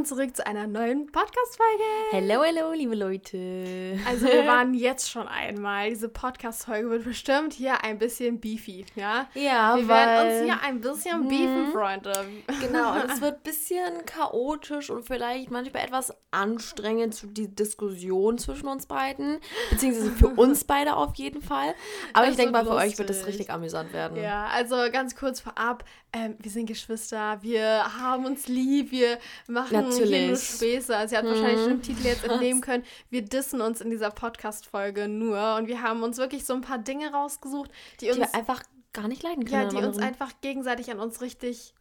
willkommen zurück zu einer neuen Podcast-Folge. Hello, hello, liebe Leute. Also wir waren jetzt schon einmal. Diese Podcast-Folge wird bestimmt hier ein bisschen beefy, ja? Ja, Wir weil... werden uns hier ein bisschen beefen, Freunde. Genau, und es wird ein bisschen chaotisch und vielleicht manchmal etwas anstrengend zu die Diskussion zwischen uns beiden. Beziehungsweise für uns beide auf jeden Fall. Aber Das ich denke wird mal, für euch wird es lustig. richtig amüsant werden. Ja, also ganz kurz vorab, ähm, wir sind Geschwister, wir haben uns lieb, wir machen hier nur Natürlich. Späße. Also ihr habt wahrscheinlich schon im Titel jetzt entnehmen können, wir dissen uns in dieser Podcast-Folge nur und wir haben uns wirklich so ein paar Dinge rausgesucht, die Die uns, wir einfach gar nicht leiden können. ja, die uns einfach gegenseitig an uns richtig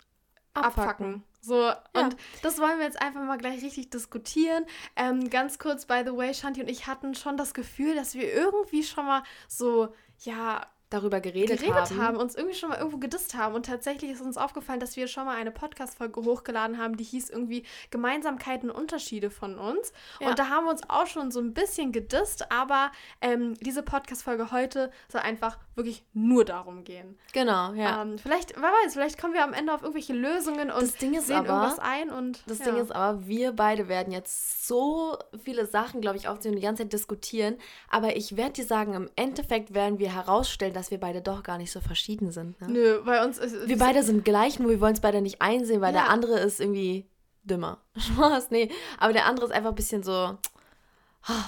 Abfucken. abfacken. So, und das wollen wir jetzt einfach mal gleich richtig diskutieren. Ähm, ganz kurz, by the way, Shanti und ich hatten schon das Gefühl, dass wir irgendwie schon mal so, ja, darüber geredet, geredet haben. haben. uns irgendwie schon mal irgendwo gedisst haben. Und tatsächlich ist uns aufgefallen, dass wir schon mal eine Podcast-Folge hochgeladen haben, die hieß irgendwie Gemeinsamkeiten und Unterschiede von uns. Ja. Und da haben wir uns auch schon so ein bisschen gedisst, aber ähm, diese Podcast-Folge heute soll einfach wirklich nur darum gehen. Genau, ja. Ähm, vielleicht, wer weiß, vielleicht kommen wir am Ende auf irgendwelche Lösungen und sehen aber- irgendwas ein und Das ja. Ding ist aber, wir beide werden jetzt so viele Sachen, glaube ich, aufziehen und die ganze Zeit diskutieren. Aber ich werde dir sagen, im Endeffekt werden wir herausstellen, dass wir beide doch gar nicht so verschieden sind. Ne? Nö, bei uns ist Wir beide sind gleich, nur wir wollen es beide nicht einsehen, weil Ja. der andere ist irgendwie dümmer. Spaß, nee. Aber der andere ist einfach ein bisschen so.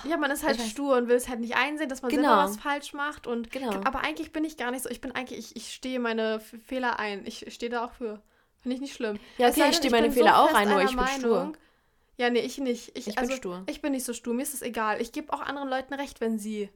Ja, man ist halt Ich stur und will es halt nicht einsehen, dass man Genau. selber was falsch macht. Und Genau. aber eigentlich bin ich gar nicht so. Ich bin eigentlich, ich, ich stehe meine Fehler ein. Ich stehe da auch für. Finde ich nicht schlimm. Ja, Es okay, ich stehe meine bin Fehler auch fest ein, nur ich bin stur. Ja, nee, ich nicht. Ich, Ich bin also, stur. Ich bin nicht so stur. Mir ist es egal. Ich gebe auch anderen Leuten recht, wenn sie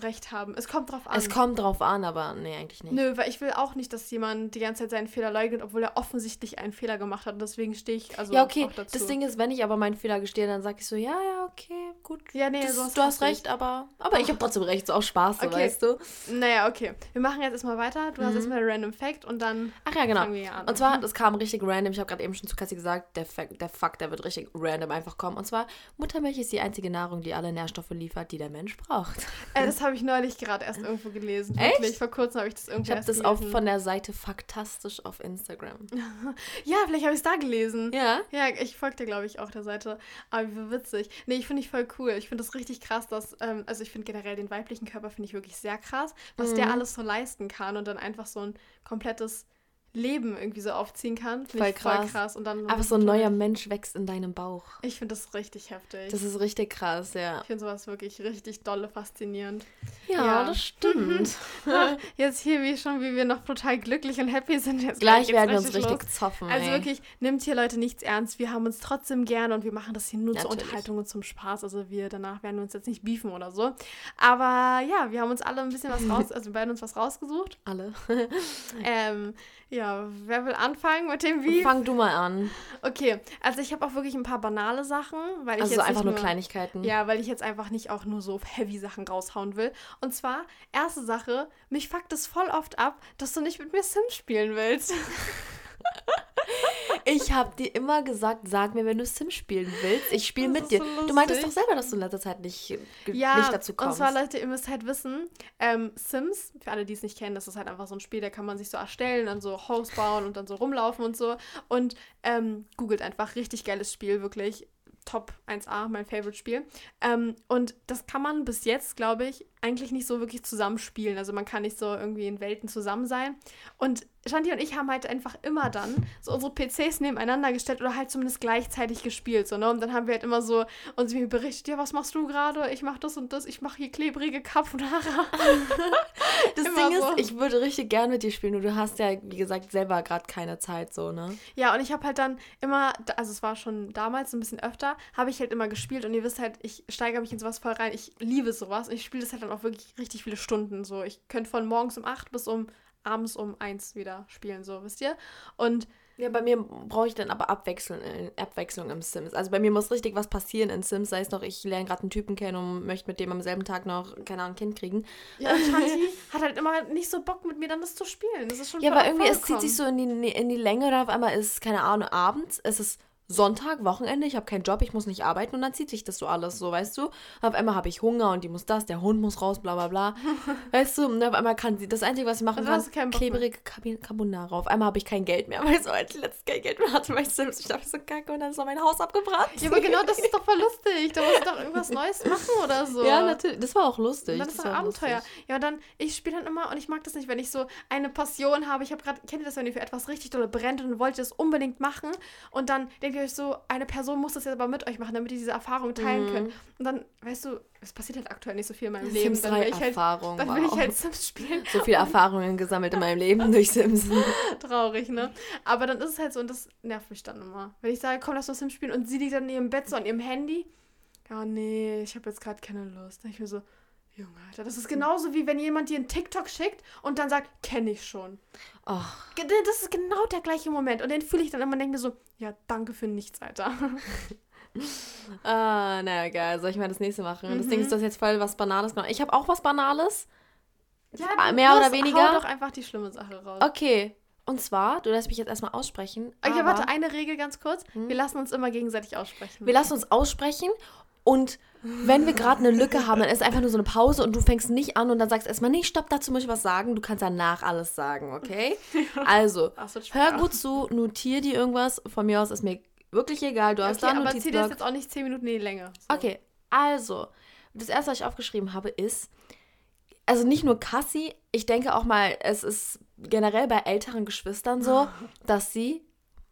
recht haben. Es kommt drauf an. Es kommt drauf an, aber nee, eigentlich nicht. Nö, weil ich will auch nicht, dass jemand die ganze Zeit seinen Fehler leugnet, obwohl er offensichtlich einen Fehler gemacht hat. Und deswegen stehe ich also ja, okay. auch dazu. Das Ding ist, wenn ich aber meinen Fehler gestehe, dann sage ich so, ja, ja, okay, gut. Ja, nee, das, du hast ich. recht, aber, aber ich habe trotzdem recht. Ist auch Spaß, so, Okay. weißt du. Naja, okay. Wir machen jetzt erstmal weiter. Du hast Mhm. erstmal einen Random Fact und dann Ach ja, genau. fangen wir an. Und zwar, das kam richtig random. Ich habe gerade eben schon zu Cassie gesagt, der, Fact, der Fakt, der wird richtig random einfach kommen. Und zwar, Muttermilch ist die einzige Nahrung, die alle Nährstoffe liefert, die der Mensch braucht. Äh, das habe ich neulich gerade erst irgendwo gelesen. Echt? Wirklich, vor kurzem habe ich das irgendwo Ich habe das auch gelesen. von der Seite Faktastisch auf Instagram. Ja, vielleicht habe ich es da gelesen. Ja? Ja, ich folge dir, glaube ich, auch der Seite. Aber wie witzig. Nee, ich finde ich voll cool. Ich finde das richtig krass, dass, ähm, also ich finde generell den weiblichen Körper finde ich wirklich sehr krass, was der Mhm. alles so leisten kann und dann einfach so ein komplettes Leben irgendwie so aufziehen kann. Voll ich voll krass. krass. Und dann Einfach so ein neuer Mensch wächst in deinem Bauch. Ich finde das richtig heftig. Das ist richtig krass, ja. ich finde sowas wirklich richtig dolle faszinierend. Ja, Ja. das stimmt. Jetzt hier wie schon, wie wir noch total glücklich und happy sind. Jetzt Gleich werden wir uns los. richtig zoffen. Also ey. wirklich, nimmt hier Leute nichts ernst. Wir haben uns trotzdem gern und wir machen das hier nur zur Natürlich. Unterhaltung und zum Spaß. Also wir danach werden wir uns jetzt nicht beefen oder so. Aber ja, wir haben uns alle ein bisschen was raus, also wir beiden uns was rausgesucht. Alle. Ähm, ja, wer will anfangen mit dem Beef? Fang du mal an. Okay, also ich habe auch wirklich ein paar banale Sachen, weil ich Also jetzt einfach nicht nur Kleinigkeiten. Ja, weil ich jetzt einfach nicht auch nur so heavy Sachen raushauen will. Und zwar, erste Sache, mich fuckt es voll oft ab, dass du nicht mit mir Sims spielen willst. Ich habe dir immer gesagt, sag mir, wenn du Sims spielen willst. Ich spiele mit dir. so du meintest doch selber, dass du in letzter Zeit nicht, Ja, nicht dazu und kommst. zwar, Leute, ihr müsst halt wissen, ähm, Sims, für alle, die es nicht kennen, das ist halt einfach so ein Spiel, da kann man sich so erstellen, dann so Haus bauen und dann so rumlaufen und so. Und ähm, googelt einfach, richtig geiles Spiel, wirklich. Top 1A, mein Favorite-Spiel. Ähm, und das kann man bis jetzt, glaube ich, eigentlich nicht so wirklich zusammenspielen. Also man kann nicht so irgendwie in Welten zusammen sein. Und Shanti und ich haben halt einfach immer dann so unsere PCs nebeneinander gestellt oder halt zumindest gleichzeitig gespielt. So, ne? Und dann haben wir halt immer so uns berichtet, ja, was machst du gerade? Ich mach das und das, ich mache hier klebrige Kapfnara. das immer Ding so. ist, ich würde richtig gern mit dir spielen, nur du hast ja, wie gesagt, selber gerade keine Zeit so, ne? Ja, und ich habe halt dann immer, also es war schon damals ein bisschen öfter, habe ich halt immer gespielt und ihr wisst halt, ich steigere mich in sowas voll rein. Ich liebe sowas und ich spiele das halt dann auch wirklich richtig viele Stunden. So, ich könnte von morgens um 8 bis um abends um 1 wieder spielen, so, wisst ihr? Und Ja, bei mir brauche ich dann aber Abwechslung, äh, Abwechslung im Sims. Also bei mir muss richtig was passieren in Sims, sei es noch, ich lerne gerade einen Typen kennen und möchte mit dem am selben Tag noch, keine Ahnung, ein Kind kriegen. ja, Shanti hat halt immer nicht so Bock mit mir dann das zu spielen. Das ist schon Ja, aber irgendwie, es zieht sich so in die, in die Länge oder auf einmal ist es, keine Ahnung, abends, es ist Sonntag, Wochenende, ich habe keinen Job, ich muss nicht arbeiten und dann zieht sich das so alles, so, weißt du? Auf einmal habe ich Hunger und die muss das, der Hund muss raus, bla bla bla. weißt du? Und auf einmal kann sie, das Einzige, was sie machen Also kann, klebrige Carbonara. Auf einmal habe ich kein Geld mehr, weil so als letztes kein Geld mehr hatte, weil ich Sims, ich dachte so kacke und dann ist noch mein Haus abgebrannt. Ja, aber genau, das ist doch voll lustig. Da musst du doch irgendwas Neues machen oder so. Ja, natürlich. Das war auch lustig. Und dann ist das doch war Abenteuer. lustig. Ja, dann, ich spiele dann immer und ich mag das nicht, wenn ich so eine Passion habe. Ich habe gerade, kennt ihr das, wenn ihr für etwas richtig dolle brennt und wollt das unbedingt machen? Und dann denkt ihr euch so, eine Person muss das jetzt aber mit euch machen, damit ihr diese Erfahrung teilen Mhm. könnt. Und dann, weißt du, es passiert halt aktuell nicht so viel in meinem Sims Leben. Dann 3 will ich halt, Erfahrung. dann will ich wow. halt Sims spielen. so viele Erfahrungen gesammelt in meinem Leben durch Sims. Traurig, ne? Aber dann ist es halt so, und das nervt mich dann immer. Wenn ich sage, komm, lass uns Sims spielen und sie liegt dann in ihrem Bett so an ihrem Handy. Ja, nee, ich habe jetzt gerade keine Lust. Dann ich mir so, Junge, Alter, das ist genauso wie wenn jemand dir einen TikTok schickt und dann sagt, kenne ich schon. Oh, Das ist genau der gleiche Moment. Und den fühle ich dann immer und denke mir so, ja, danke für nichts, Alter. ah, naja, egal. Soll ich mal das nächste machen? Das Mhm. Ding ist, du hast jetzt voll was Banales gemacht. Ich habe auch was Banales. Ja, Ah, mehr oder weniger? Hau doch einfach die schlimme Sache raus. Okay. Und zwar, du lässt mich jetzt erstmal aussprechen. Okay, aber warte, eine Regel ganz kurz. Hm? Wir lassen uns immer gegenseitig aussprechen. Wir lassen uns aussprechen und wenn wir gerade eine Lücke haben, dann ist einfach nur so eine Pause und du fängst nicht an und dann sagst erstmal, nee, stopp, dazu muss ich was sagen. Du kannst danach alles sagen, okay? Also, hör gut zu, notier dir irgendwas. Von mir aus ist mir wirklich egal. Du hast Okay, da einen aber zieh das jetzt auch nicht 10 Minuten in die Länge. So. Okay, also, das erste, was ich aufgeschrieben habe, ist, also nicht nur Cassie, ich denke auch mal, es ist generell bei älteren Geschwistern so, dass sie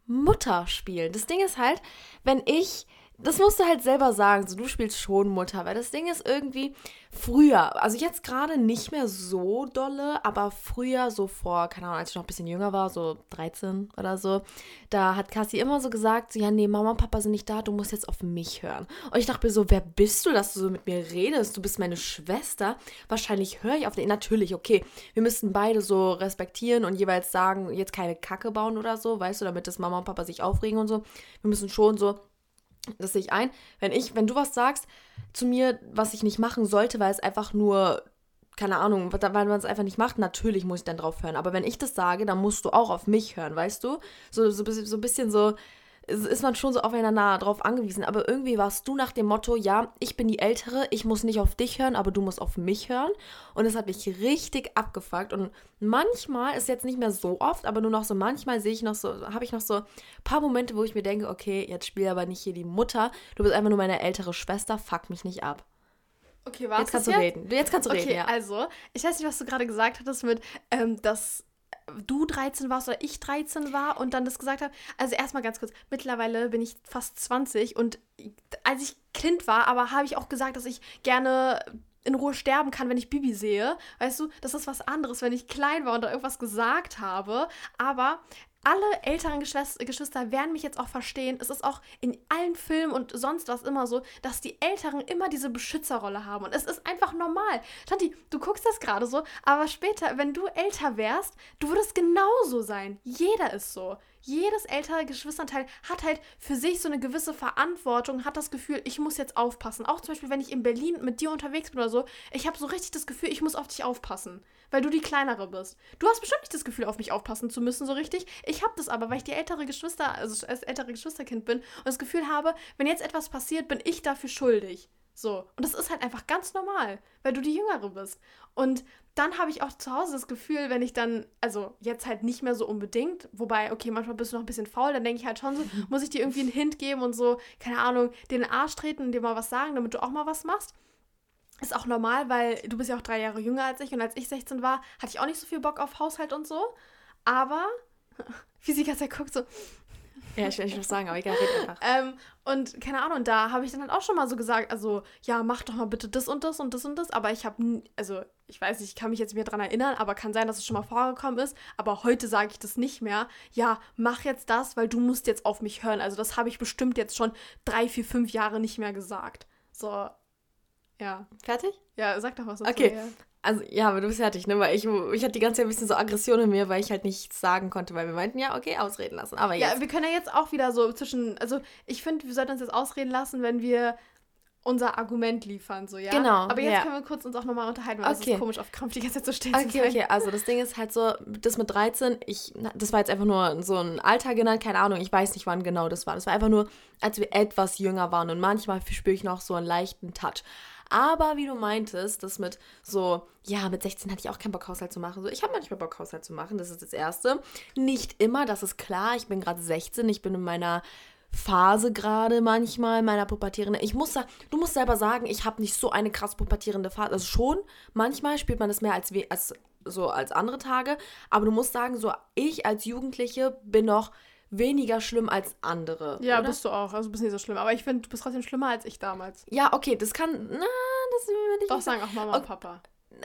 Mutter spielen. Das Ding ist halt, wenn ich, das musst du halt selber sagen, so du spielst schon Mutter, weil das Ding ist irgendwie früher, also jetzt gerade nicht mehr so dolle, aber früher so vor, keine Ahnung, als ich noch ein bisschen jünger war, so 13 oder so, da hat Cassie immer so gesagt, so, ja nee, Mama und Papa sind nicht da, du musst jetzt auf mich hören. Und ich dachte mir so, wer bist du, dass du so mit mir redest? Du bist meine Schwester. Wahrscheinlich höre ich auf den. Natürlich, okay, wir müssten beide so respektieren und jeweils sagen, jetzt keine Kacke bauen oder so, weißt du, damit das Mama und Papa sich aufregen und so. Wir müssen schon so das sehe ich ein. Wenn ich, wenn du was sagst zu mir, was ich nicht machen sollte, weil es einfach nur, keine Ahnung, weil man es einfach nicht macht, natürlich muss ich dann drauf hören. Aber wenn ich das sage, dann musst du auch auf mich hören, weißt du? So, so, so ein bisschen so, ist man schon so aufeinander drauf angewiesen. Aber irgendwie warst du nach dem Motto, ja, ich bin die Ältere, ich muss nicht auf dich hören, aber du musst auf mich hören. Und das hat mich richtig abgefuckt. Und manchmal, ist jetzt nicht mehr so oft, aber nur noch so, manchmal sehe ich noch so, habe ich noch so ein paar Momente, wo ich mir denke, okay, jetzt spiel aber nicht hier die Mutter, du bist einfach nur meine ältere Schwester, fuck mich nicht ab. Okay, war's Jetzt kannst du jetzt? reden. Jetzt kannst du Okay, reden, ja. also, ich weiß nicht, was du gerade gesagt hattest mit, ähm, dass du 13 warst oder ich 13 war und dann das gesagt habe. Also erstmal ganz kurz, mittlerweile bin ich fast 20 und als ich Kind war, aber habe ich auch gesagt, dass ich gerne in Ruhe sterben kann, wenn ich Bibi sehe. Weißt du, das ist was anderes, wenn ich klein war und da irgendwas gesagt habe. Aber alle älteren Geschwis- Geschwister werden mich jetzt auch verstehen. Es ist auch in allen Filmen und sonst was immer so, dass die Älteren immer diese Beschützerrolle haben. Und es ist einfach normal. Tanti, du guckst das gerade so, aber später, wenn du älter wärst, du würdest genauso sein. Jeder ist so. Jedes ältere Geschwisterteil hat halt für sich so eine gewisse Verantwortung, hat das Gefühl, ich muss jetzt aufpassen. Auch zum Beispiel, wenn ich in Berlin mit dir unterwegs bin oder so, ich habe so richtig das Gefühl, ich muss auf dich aufpassen, weil du die kleinere bist. Du hast bestimmt nicht das Gefühl, auf mich aufpassen zu müssen, so richtig. Ich habe das aber, weil ich die ältere Geschwister, also als ältere Geschwisterkind bin und das Gefühl habe, wenn jetzt etwas passiert, bin ich dafür schuldig. So. Und das ist halt einfach ganz normal, weil du die Jüngere bist. Und dann habe ich auch zu Hause das Gefühl, wenn ich dann, also jetzt halt nicht mehr so unbedingt, wobei, okay, manchmal bist du noch ein bisschen faul, dann denke ich halt schon so, muss ich dir irgendwie einen Hint geben und so, keine Ahnung, den Arsch treten und dir mal was sagen, damit du auch mal was machst. Ist auch normal, weil du bist ja auch drei Jahre jünger als ich und als ich 16 war, hatte ich auch nicht so viel Bock auf Haushalt und so. Aber, wie sie die ganze Zeit guckt, so, Ja, ich will nicht was sagen, aber egal, red einfach. ähm, und keine Ahnung, da habe ich dann halt auch schon mal so gesagt, also, ja, mach doch mal bitte das und das und das und das. Aber ich habe, also, ich weiß nicht, ich kann mich jetzt mehr dran erinnern, aber kann sein, dass es schon mal vorgekommen ist. Aber heute sage ich das nicht mehr. Ja, mach jetzt das, weil du musst jetzt auf mich hören. Also, das habe ich bestimmt jetzt schon drei, vier, fünf Jahre nicht mehr gesagt. So, ja. Fertig? Ja, sag doch was dazu. Okay. Ja. Also, ja, aber du bist fertig, ne? Weil ich, ich hatte die ganze Zeit ein bisschen so Aggression in mir, weil ich halt nichts sagen konnte, weil wir meinten, ja, okay, ausreden lassen. Aber Ja, jetzt. wir können ja jetzt auch wieder so zwischen, also ich finde, wir sollten uns jetzt ausreden lassen, wenn wir unser Argument liefern, so, ja? Genau, Aber jetzt ja. können wir kurz uns auch nochmal unterhalten, weil es Okay. ist komisch, auf Krampf die ganze Zeit so still zu Okay, sein. okay, also das Ding ist halt so, das mit 13, ich, das war jetzt einfach nur so ein Alter genannt, keine Ahnung, ich weiß nicht, wann genau das war. Das war einfach nur, als wir etwas jünger waren und manchmal spüre ich noch so einen leichten Touch. Aber wie du meintest, das mit so, ja, mit 16 hatte ich auch keinen Bock, Haushalt zu machen. So, ich habe manchmal Bock, Haushalt zu machen, das ist das Erste. Nicht immer, das ist klar. Ich bin gerade 16, ich bin in meiner Phase gerade manchmal, meiner pubertierenden. Ich muss da, du musst selber sagen, ich habe nicht so eine krass pubertierende Phase. Also schon, manchmal spielt man das mehr als, als so als andere Tage. Aber du musst sagen, so ich als Jugendliche bin noch weniger schlimm als andere. Ja, oder? bist du auch. Also bist nicht so schlimm. Aber ich finde, du bist trotzdem schlimmer als ich damals. Ja, okay, das kann, na, das würde ich Doch nicht sagen. sagen auch Mama und Papa.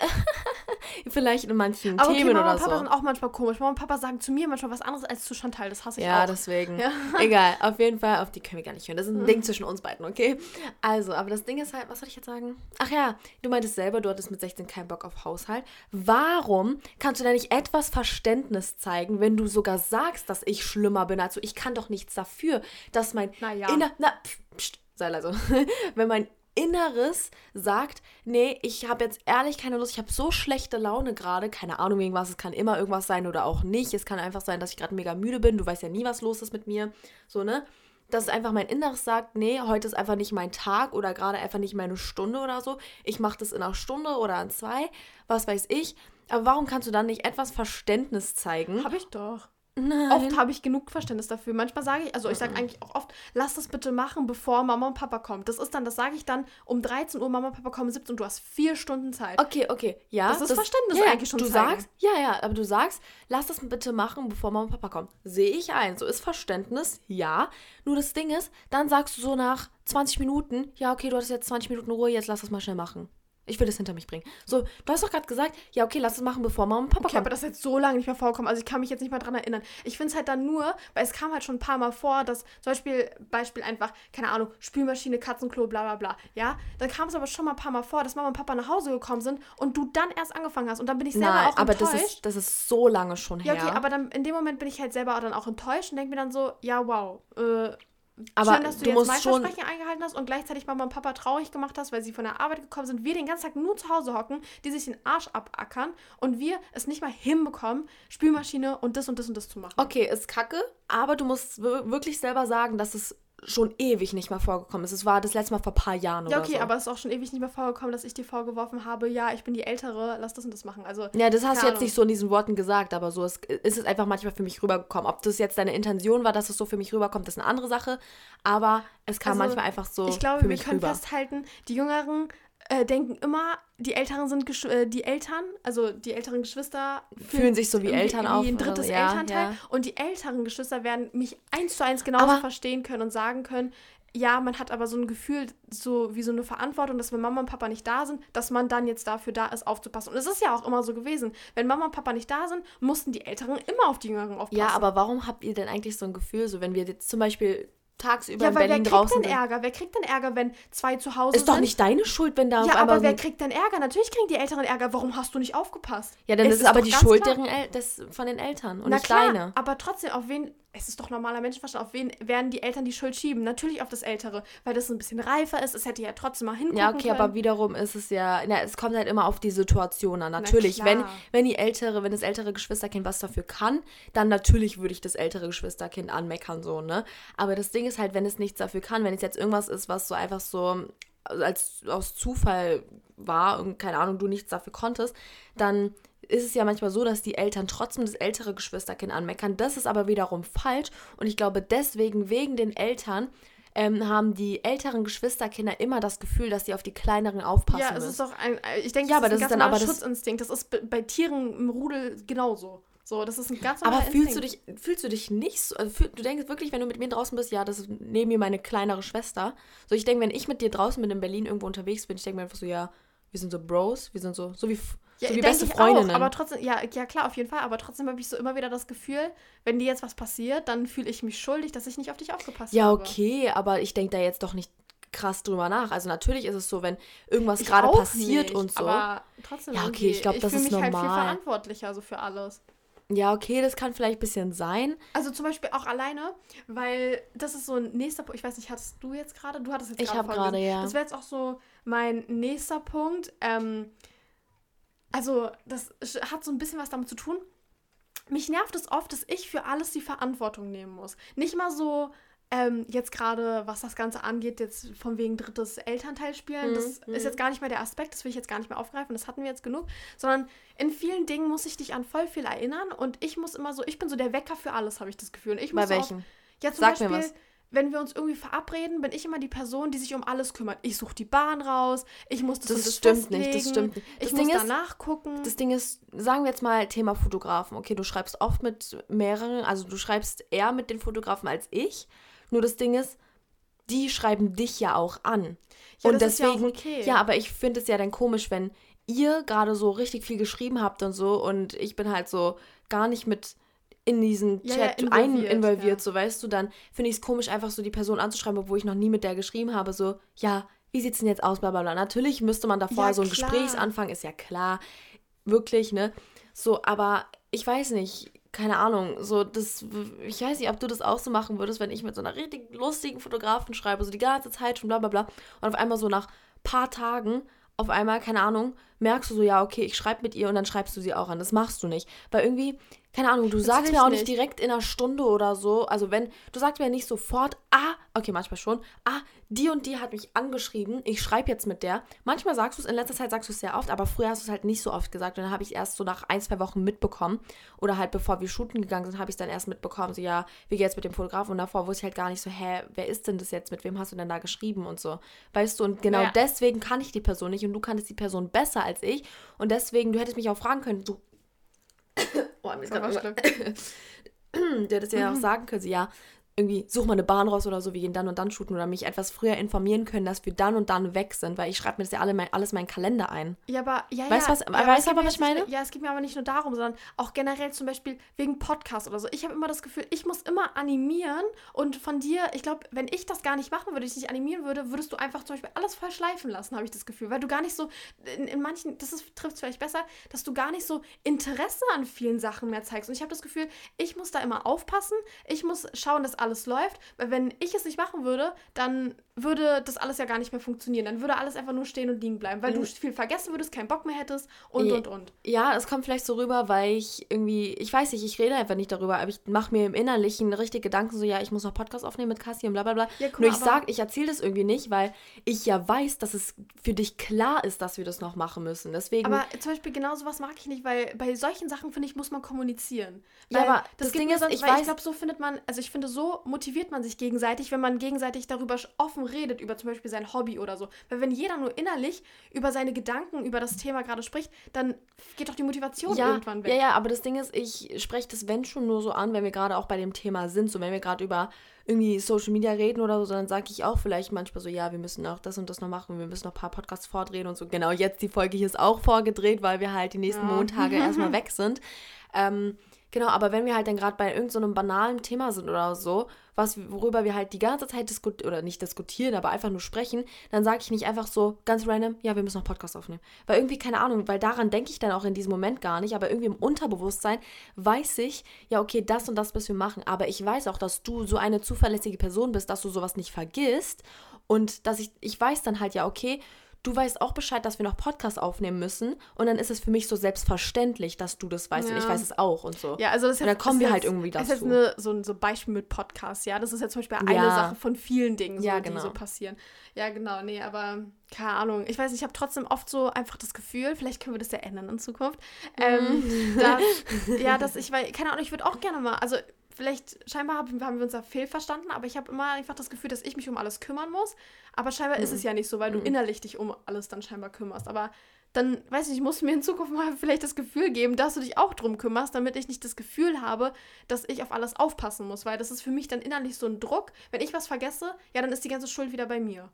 Vielleicht in manchen Aber okay, Themen Mama oder und Papa so. sind auch manchmal komisch. Mama und Papa sagen zu mir manchmal was anderes als zu Chantal. Das hasse ich Ja, auch. deswegen. Ja. Egal, auf jeden Fall, auf die können wir gar nicht hören. Das ist ein Ding zwischen uns beiden, okay? Also, aber das Ding ist halt, was soll ich jetzt sagen? Ach ja, du meintest selber, du hattest mit 16 keinen Bock auf Haushalt. Warum kannst du da nicht etwas Verständnis zeigen, wenn du sogar sagst, dass ich schlimmer bin? Also, ich kann doch nichts dafür, dass mein Na ja. inner... Na, pst, sei leise. wenn mein Inneres sagt, nee, ich habe jetzt ehrlich keine Lust, ich habe so schlechte Laune gerade, keine Ahnung wegen was, es kann immer irgendwas sein oder auch nicht. Es kann einfach sein, dass ich gerade mega müde bin, du weißt ja nie, was los ist mit mir, so, ne? Dass einfach mein Inneres sagt, nee, heute ist einfach nicht mein Tag oder gerade einfach nicht meine Stunde oder so. Ich mache das in einer Stunde oder in zwei, was weiß ich. Aber warum kannst du dann nicht etwas Verständnis zeigen? Habe ich doch. Nein. Oft habe ich genug Verständnis dafür. Manchmal sage ich, also ich sage eigentlich auch oft, lass das bitte machen, bevor Mama und Papa kommen. Das ist dann, das sage ich dann um 13 Uhr, Mama und Papa kommen 17 und du hast vier Stunden Zeit. Okay, okay, ja. Das ist Verständnis eigentlich schon Du zeigen. sagst, ja, ja, aber du sagst, lass das bitte machen, bevor Mama und Papa kommen. Sehe ich ein. So ist Verständnis, ja. Nur das Ding ist, dann sagst du so nach 20 Minuten, ja, okay, du hattest jetzt 20 Minuten Ruhe, jetzt lass das mal schnell machen. Ich will das hinter mich bringen. So, du hast doch gerade gesagt, ja, okay, lass es machen, bevor Mama und Papa Okay, kommen. aber das ist jetzt so lange nicht mehr vorgekommen. Also ich kann mich jetzt nicht mal dran erinnern. Ich finde es halt dann nur, weil es kam halt schon ein paar Mal vor, dass zum Beispiel, Beispiel einfach, keine Ahnung, Spülmaschine, Katzenklo, bla bla bla. Ja, dann kam es aber schon mal ein paar Mal vor, dass Mama und Papa nach Hause gekommen sind und du dann erst angefangen hast. Und dann bin ich selber Nein, auch aber enttäuscht. das ist, das ist so lange schon ja, her. okay, aber dann in dem Moment bin ich halt selber dann auch enttäuscht und denke mir dann so, ja, wow, äh, Aber schön, dass du, du jetzt mein schon- Versprechen eingehalten hast und gleichzeitig Mama und Papa traurig gemacht hast, weil sie von der Arbeit gekommen sind, wir den ganzen Tag nur zu Hause hocken, die sich den Arsch abackern und wir es nicht mal hinbekommen, Spülmaschine und das und das und das zu machen. Okay, ist kacke, aber du musst wir- wirklich selber sagen, dass es schon ewig nicht mehr vorgekommen ist. Es war das letzte Mal vor ein paar Jahren Ja, oder okay, so. aber es ist auch schon ewig nicht mehr vorgekommen, dass ich dir vorgeworfen habe, ja, ich bin die Ältere, lass das und das machen. Also, Ja, das hast du jetzt nicht so in diesen Worten gesagt, aber so ist, ist es einfach manchmal für mich rübergekommen. Ob das jetzt deine Intention war, dass es so für mich rüberkommt, ist eine andere Sache. Aber es kam Also, manchmal einfach so ich glaube, für wir mich können rüber. festhalten, die Jüngeren äh, denken immer, die Älteren sind Gesch äh, die Eltern, also die älteren Geschwister Fühlen sich so wie Eltern wie auf ein oder drittes ja, Elternteil. ja. Und die älteren Geschwister werden mich eins zu eins genauso Aber- verstehen können und sagen können, ja, man hat aber so ein Gefühl, so wie so eine Verantwortung, dass wenn Mama und Papa nicht da sind, dass man dann jetzt dafür da ist, aufzupassen. Und es ist ja auch immer so gewesen. Wenn Mama und Papa nicht da sind, mussten die Älteren immer auf die Jüngeren aufpassen. Ja, aber warum habt ihr denn eigentlich so ein Gefühl, so wenn wir jetzt zum Beispiel tagsüber ja, in weil Berlin wer kriegt draußen denn? Ärger? Wer kriegt denn Ärger, wenn zwei zu Hause Ist doch sind? nicht deine Schuld, wenn da Ja, aber wer kriegt denn Ärger? Natürlich kriegen die Älteren Ärger. Warum hast du nicht aufgepasst? Ja, dann Es ist es aber doch die Schuld deren El des, von den Eltern und Na nicht klar, deine. aber trotzdem, auf wen, es ist doch normaler Menschenverstand, auf wen werden die Eltern die Schuld schieben? Natürlich auf das Ältere, weil das ein bisschen reifer ist. Es hätte ja trotzdem mal hingucken Ja, okay, können. aber wiederum ist es ja, na, es kommt halt immer auf die Situation an. Natürlich, klar. wenn, wenn die ältere, wenn das ältere Geschwisterkind was dafür kann, dann natürlich würde ich das ältere Geschwisterkind anmeckern, so, ne? Aber das Ding ist halt, wenn es nichts dafür kann, wenn es jetzt irgendwas ist, was so einfach so als aus Zufall war und keine Ahnung, du nichts dafür konntest, dann ist es ja manchmal so, dass die Eltern trotzdem das ältere Geschwisterkind anmeckern. Das ist aber wiederum falsch und ich glaube deswegen, wegen den Eltern, ähm, haben die älteren Geschwisterkinder immer das Gefühl, dass sie auf die kleineren aufpassen ja, es müssen. ist doch ein, ich denke, Ja, das aber ist das ein ist ganz aber normaler Schutzinstinkt. Das ist bei- Tieren im Rudel genauso. So, das ist ein ganz aber normaler fühlst du, dich, fühlst du dich nicht so, also fühl, du denkst wirklich, wenn du mit mir draußen bist, ja, das ist neben mir meine kleinere Schwester. So, ich denke, wenn ich mit dir draußen bin in Berlin irgendwo unterwegs bin, ich denke mir einfach so, ja, wir sind so Bros, wir sind so, so wie, Ja, so wie beste ich Freundinnen. Auch, aber trotzdem, ja, ja klar, auf jeden Fall. Aber trotzdem habe ich so immer wieder das Gefühl, wenn dir jetzt was passiert, dann fühle ich mich schuldig, dass ich nicht auf dich aufgepasst ja, habe. okay, aber ich denke da jetzt doch nicht krass drüber nach. Also natürlich ist es so, wenn irgendwas Ich gerade passiert nicht, und so. Aber trotzdem. Ja, okay, ich glaub, das ist mich halt viel normal. verantwortlicher so für alles. Ja, okay, das kann vielleicht ein bisschen sein. Also zum Beispiel auch alleine, weil das ist so ein nächster Punkt. Ich weiß nicht, hattest du jetzt gerade? Du hattest jetzt Ich habe gerade, ja. Das wäre jetzt auch so mein nächster Punkt. Ähm, also, das hat so ein bisschen was damit zu tun. Mich nervt es oft, dass ich für alles die Verantwortung nehmen muss. Nicht mal so, ähm, jetzt gerade, was das Ganze angeht, jetzt von wegen drittes Elternteil spielen, Mhm, das mhm. ist jetzt gar nicht mehr der Aspekt, das will ich jetzt gar nicht mehr aufgreifen, das hatten wir jetzt genug, sondern in vielen Dingen muss ich dich an voll viel erinnern und ich muss immer so, ich bin so der Wecker für alles, habe ich das Gefühl. Und ich Bei muss welchen? ja, zum Sag mir Beispiel, was. Wenn wir uns irgendwie verabreden, bin ich immer die Person, die sich um alles kümmert. Ich suche die Bahn raus, ich muss das, Das das stimmt nicht, das stimmt nicht. Ich Das muss Ding ist- danach gucken. Das Ding ist, sagen wir jetzt mal Thema Fotografen. Okay, du schreibst oft mit mehreren, also du schreibst eher mit den Fotografen als ich. Nur das Ding ist, die schreiben dich ja auch an. Ja, und das ist ja deswegen, okay. ja, aber ich finde es ja dann komisch, wenn ihr gerade so richtig viel geschrieben habt und so und ich bin halt so gar nicht mit in diesen Ja, ja, Chat involviert, ein involviert, ja. so weißt du, dann finde ich es komisch, einfach so die Person anzuschreiben, obwohl ich noch nie mit der geschrieben habe, so, ja, wie sieht's denn jetzt aus, bla bla bla. Natürlich müsste man da vorher Ja, so ein klar. Gesprächsanfang, ist ja klar, wirklich, ne? So, aber ich weiß nicht, keine Ahnung, so das, ich weiß nicht, ob du das auch so machen würdest, wenn ich mit so einer richtig lustigen Fotografen schreibe, so die ganze Zeit schon bla bla bla und auf einmal so nach paar Tagen auf einmal, keine Ahnung, merkst du so, ja, okay, ich schreibe mit ihr und dann schreibst du sie auch an. Das machst du nicht. Weil irgendwie, keine Ahnung, du Das sagst mir auch nicht direkt in einer Stunde oder so, also wenn, du sagst mir nicht sofort, ah, okay, manchmal schon, ah, die und die hat mich angeschrieben, ich schreibe jetzt mit der. Manchmal sagst du es, in letzter Zeit sagst du es sehr oft, aber früher hast du es halt nicht so oft gesagt. Und dann habe ich es erst so nach ein, zwei Wochen mitbekommen oder halt bevor wir shooten gegangen sind, habe ich es dann erst mitbekommen, so ja, wie geht's mit dem Fotografen und davor wusste ich halt gar nicht so, hä, wer ist denn das jetzt, mit wem hast du denn da geschrieben und so, weißt du, und genau Ja. deswegen kann ich die Person nicht und du kanntest die Person besser als ich. Und deswegen, du hättest mich auch fragen können, so, oh, mir ist schlimm. der hätte ja auch sagen können, so, ja, irgendwie such mal eine Bahn raus oder so, wir gehen dann und dann shooten oder mich etwas früher informieren können, dass wir dann und dann weg sind, weil ich schreibe mir das ja alle mein, alles in meinen Kalender ein. Ja, aber ja, Weißt ja. was- ja, weißt du aber, was ich nicht meine? nur- Ja, es geht mir aber nicht nur darum, sondern auch generell zum Beispiel wegen Podcast oder so. Ich habe immer das Gefühl, ich muss immer animieren und von dir, ich glaube, wenn ich das gar nicht machen würde, ich dich animieren würde, würdest du einfach zum Beispiel alles voll schleifen lassen, habe ich das Gefühl. Weil du gar nicht so, in, in manchen, das trifft es vielleicht besser, dass du gar nicht so Interesse an vielen Sachen mehr zeigst. Und ich habe das Gefühl, ich muss da immer aufpassen, ich muss schauen, dass alles läuft, weil wenn ich es nicht machen würde, dann würde das alles ja gar nicht mehr funktionieren. Dann würde alles einfach nur stehen und liegen bleiben, weil du Mhm. viel vergessen würdest, keinen Bock mehr hättest und, Ja. und, und. Ja, es kommt vielleicht so rüber, weil ich irgendwie, ich weiß nicht, ich rede einfach nicht darüber, aber ich mache mir im Innerlichen richtig Gedanken, so, ja, ich muss noch Podcast aufnehmen mit Cassie und bla bla bla. Ja, guck Nur ich sag, ich erzähle das irgendwie nicht, weil ich ja weiß, dass es für dich klar ist, dass wir das noch machen müssen. Deswegen. Aber zum Beispiel genau sowas mag ich nicht, weil bei solchen Sachen, finde ich, muss man kommunizieren. Ja, Weil aber das gibt Ding ist, sonst, ich weiß- ich glaube, so findet man, also ich finde, so motiviert man sich gegenseitig, wenn man gegenseitig darüber offen redet, über zum Beispiel sein Hobby oder so. Weil wenn jeder nur innerlich über seine Gedanken, über das Thema gerade spricht, dann geht doch die Motivation ja, irgendwann weg. Ja, ja, aber das Ding ist, ich spreche das, wenn schon, nur so an, wenn wir gerade auch bei dem Thema sind. So, wenn wir gerade über irgendwie Social Media reden oder so, dann sage ich auch vielleicht manchmal so, ja, wir müssen auch das und das noch machen, wir müssen noch ein paar Podcasts vordrehen und so. Genau, jetzt die Folge hier ist auch vorgedreht, weil wir halt die nächsten Ja. Montage erstmal weg sind. Ähm, genau, aber wenn wir halt dann gerade bei irgendeinem so banalen Thema sind oder so, was, worüber wir halt die ganze Zeit diskutieren, oder nicht diskutieren, aber einfach nur sprechen, dann sage ich nicht einfach so ganz random, ja, wir müssen noch Podcast aufnehmen. Weil irgendwie, keine Ahnung, weil daran denke ich dann auch in diesem Moment gar nicht, aber irgendwie im Unterbewusstsein weiß ich, ja, okay, das und das müssen wir machen. Aber ich weiß auch, dass du so eine zuverlässige Person bist, dass du sowas nicht vergisst und dass ich, ich weiß dann halt, ja, okay, du weißt auch Bescheid, dass wir noch Podcast aufnehmen müssen und dann ist es für mich so selbstverständlich, dass du das weißt und ich Ja. weiß es auch und so. Ja, also das ist Und jetzt, dann kommen ist wir jetzt, halt irgendwie Das ist jetzt dazu. eine, so ein so Beispiel mit Podcasts, ja. Das ist jetzt zum Beispiel eine Ja. Sache von vielen Dingen, so, Ja, die genau. so passieren. Ja, genau, nee, aber keine Ahnung. Ich weiß nicht, ich habe trotzdem oft so einfach das Gefühl, vielleicht können wir das ja ändern in Zukunft. Ähm, Mhm. dass, ja, dass ich, weil, keine Ahnung, ich würde auch gerne mal, also vielleicht, scheinbar haben, haben wir uns da fehlverstanden, aber ich habe immer einfach das Gefühl, dass ich mich um alles kümmern muss. Aber scheinbar ist es ja nicht so, weil du Mhm. innerlich dich um alles dann scheinbar kümmerst. Aber dann, weiß ich nicht, musst du mir in Zukunft mal vielleicht das Gefühl geben, dass du dich auch drum kümmerst, damit ich nicht das Gefühl habe, dass ich auf alles aufpassen muss, weil das ist für mich dann innerlich so ein Druck. Wenn ich was vergesse, ja, dann ist die ganze Schuld wieder bei mir.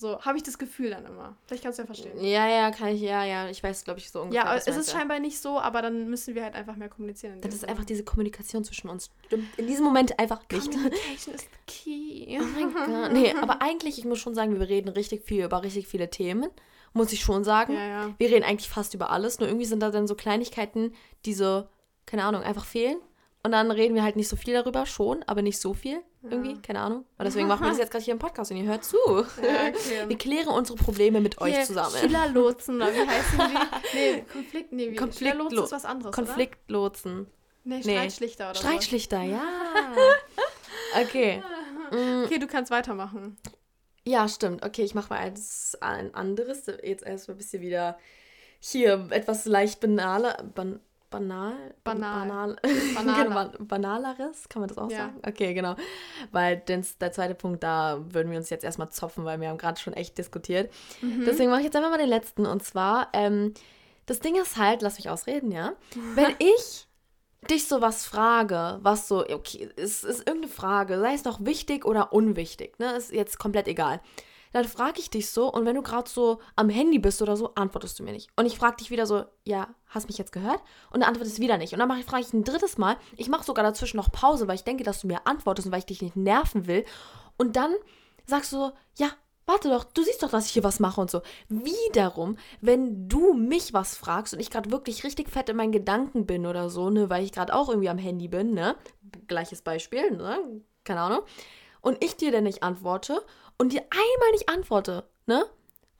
So, habe ich das Gefühl dann immer. Vielleicht kannst du ja verstehen. Ja, ja, kann ich, ja, ja, ich weiß, glaube ich, so ungefähr. Ja, es ist ja. scheinbar nicht so, aber dann müssen wir halt einfach mehr kommunizieren. Das ist Sinne. einfach diese Kommunikation zwischen uns. Stimmt in diesem Moment einfach nicht. Communication is the key. Oh mein Gott. Nee, aber eigentlich, ich muss schon sagen, wir reden richtig viel über richtig viele Themen. Muss ich schon sagen. Ja, ja. Wir reden eigentlich fast über alles. Nur irgendwie sind da dann so Kleinigkeiten, die so keine Ahnung, einfach fehlen. Und dann reden wir halt nicht so viel darüber, schon, aber nicht so viel irgendwie, Ja. keine Ahnung. Und deswegen machen wir das jetzt gerade hier im Podcast und ihr hört zu. Ja, okay. Wir klären unsere Probleme mit euch Hier, zusammen. Schülerlotsen, oder wie heißen die? Nee, Konflikt, nee, wie? Schülerlotsen ist was anderes, Konfliktlotsen. oder? Nee, Nee. Streitschlichter oder Streitschlichter, ja. Okay. so. Okay, du kannst weitermachen. Ja, stimmt. Okay, ich mache mal eins, ein anderes. Jetzt erstmal ein bisschen wieder hier etwas leicht banaler. Ban banal? Banal. Banal. Banaler. Genau, ban- banaleres, kann man das auch Ja. sagen? Okay, genau. Weil den, der zweite Punkt, da würden wir uns jetzt erstmal zopfen, weil wir haben gerade schon echt diskutiert. Mhm. Deswegen mache ich jetzt einfach mal den letzten. Und zwar, ähm, das Ding ist halt, lass mich ausreden, ja. Wenn ich dich sowas frage, was so, okay, es ist irgendeine Frage, sei es noch wichtig oder unwichtig, ne, ist jetzt komplett egal. Dann frage ich dich so und wenn du gerade so am Handy bist oder so, antwortest du mir nicht. Und ich frage dich wieder so, ja, hast mich jetzt gehört? Und dann antwortest du wieder nicht. Und dann frage ich ein drittes Mal, ich mache sogar dazwischen noch Pause, weil ich denke, dass du mir antwortest und weil ich dich nicht nerven will. Und dann sagst du so, ja, warte doch, du siehst doch, dass ich hier was mache und so. Wiederum, wenn du mich was fragst und ich gerade wirklich richtig fett in meinen Gedanken bin oder so, ne, weil ich gerade auch irgendwie am Handy bin, ne, gleiches Beispiel, ne, keine Ahnung, und ich dir dann nicht antworte und dir einmal nicht antworte, ne,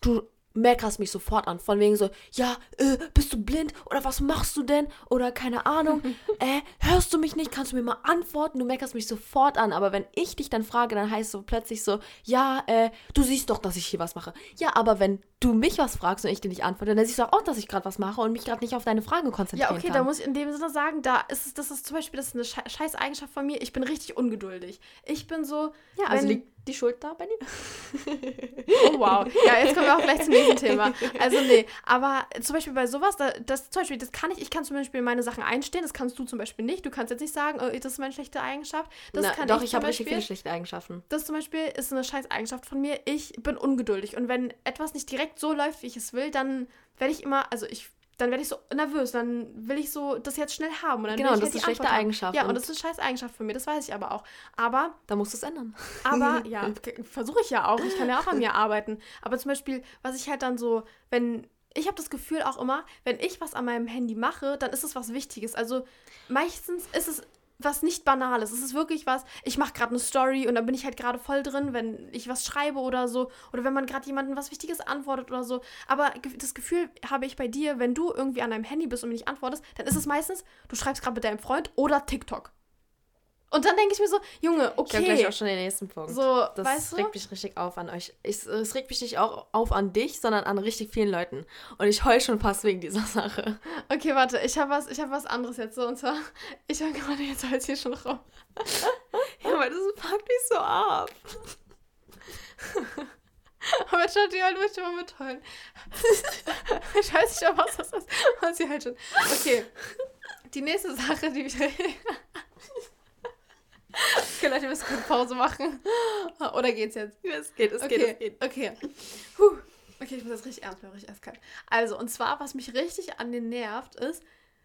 du meckerst mich sofort an, von wegen so, ja, äh, bist du blind oder was machst du denn oder keine Ahnung, äh, hörst du mich nicht, kannst du mir mal antworten, du meckerst mich sofort an, aber wenn ich dich dann frage, dann heißt es so plötzlich so, ja, äh, du siehst doch, dass ich hier was mache. Ja, aber wenn du mich was fragst und ich dir nicht antworte, dann siehst du auch, dass ich gerade was mache und mich gerade nicht auf deine Fragen konzentrieren Ja, okay, da muss ich in dem Sinne sagen, da ist es, das ist zum Beispiel, das ist eine Sche- scheiß Eigenschaft von mir. Ich bin richtig ungeduldig. Ich bin so, ja, also wenn- liegt die Schuld da bei dir? Oh, wow. Ja, jetzt kommen wir auch gleich zum nächsten Thema. Also, nee, aber zum Beispiel bei sowas, da, das zum Beispiel, das kann ich, ich kann zum Beispiel meine Sachen einstehen, das kannst du zum Beispiel nicht. Du kannst jetzt nicht sagen, oh, das ist meine schlechte Eigenschaft. Das Na, kann doch, ich, ich habe richtig viele schlechte Eigenschaften. Das zum Beispiel ist eine scheiß Eigenschaft von mir. Ich bin ungeduldig. Und wenn etwas nicht direkt so läuft, wie ich es will, dann werde ich immer, also ich, dann werde ich so nervös. Dann will ich so das jetzt schnell haben. Und dann Genau, will ich das halt ist die eine schlechte. Eigenschaft. Ja, und und das ist eine scheiß Eigenschaft von mir, das weiß ich aber auch. Aber da musst du es ändern. aber ja, versuche ich ja auch. Ich kann ja auch an mir arbeiten. Aber zum Beispiel, was ich halt dann so, wenn. Ich habe das Gefühl auch immer, wenn ich was an meinem Handy mache, dann ist es was Wichtiges. Also meistens ist es was nicht Banales. Es ist wirklich was, ich mache gerade eine Story und dann bin ich halt gerade voll drin, wenn ich was schreibe oder so. Oder wenn man gerade jemandem was Wichtiges antwortet oder so. Aber das Gefühl habe ich bei dir, wenn du irgendwie an deinem Handy bist und mir nicht antwortest, dann ist es meistens, du schreibst gerade mit deinem Freund oder TikTok. Und dann denke ich mir so, Junge, Ich habe okay. gleich auch schon den nächsten Punkt. So, das weißt du? regt mich richtig auf an euch. Ich, es regt mich nicht auch auf an dich, sondern an richtig vielen Leuten. Und ich heul schon fast wegen dieser Sache. Okay, warte, ich habe was, ich hab was anderes jetzt so. Und zwar, ich höre gerade jetzt halt hier schon rum. Ja, aber das packt mich so ab. Aber jetzt schaut die halt möchte mal mitheulen. ich weiß nicht, was das ist. Aber sie halt schon. Okay. Die nächste Sache, die ich. okay, Leute, wir müssen kurz Pause machen. Oder geht's jetzt? Es geht, es okay, geht, es geht. Okay. Puh. Okay, ich muss jetzt richtig ernst bleiben, richtig eiskalt. Also, und zwar, was mich richtig an den nervt, ist,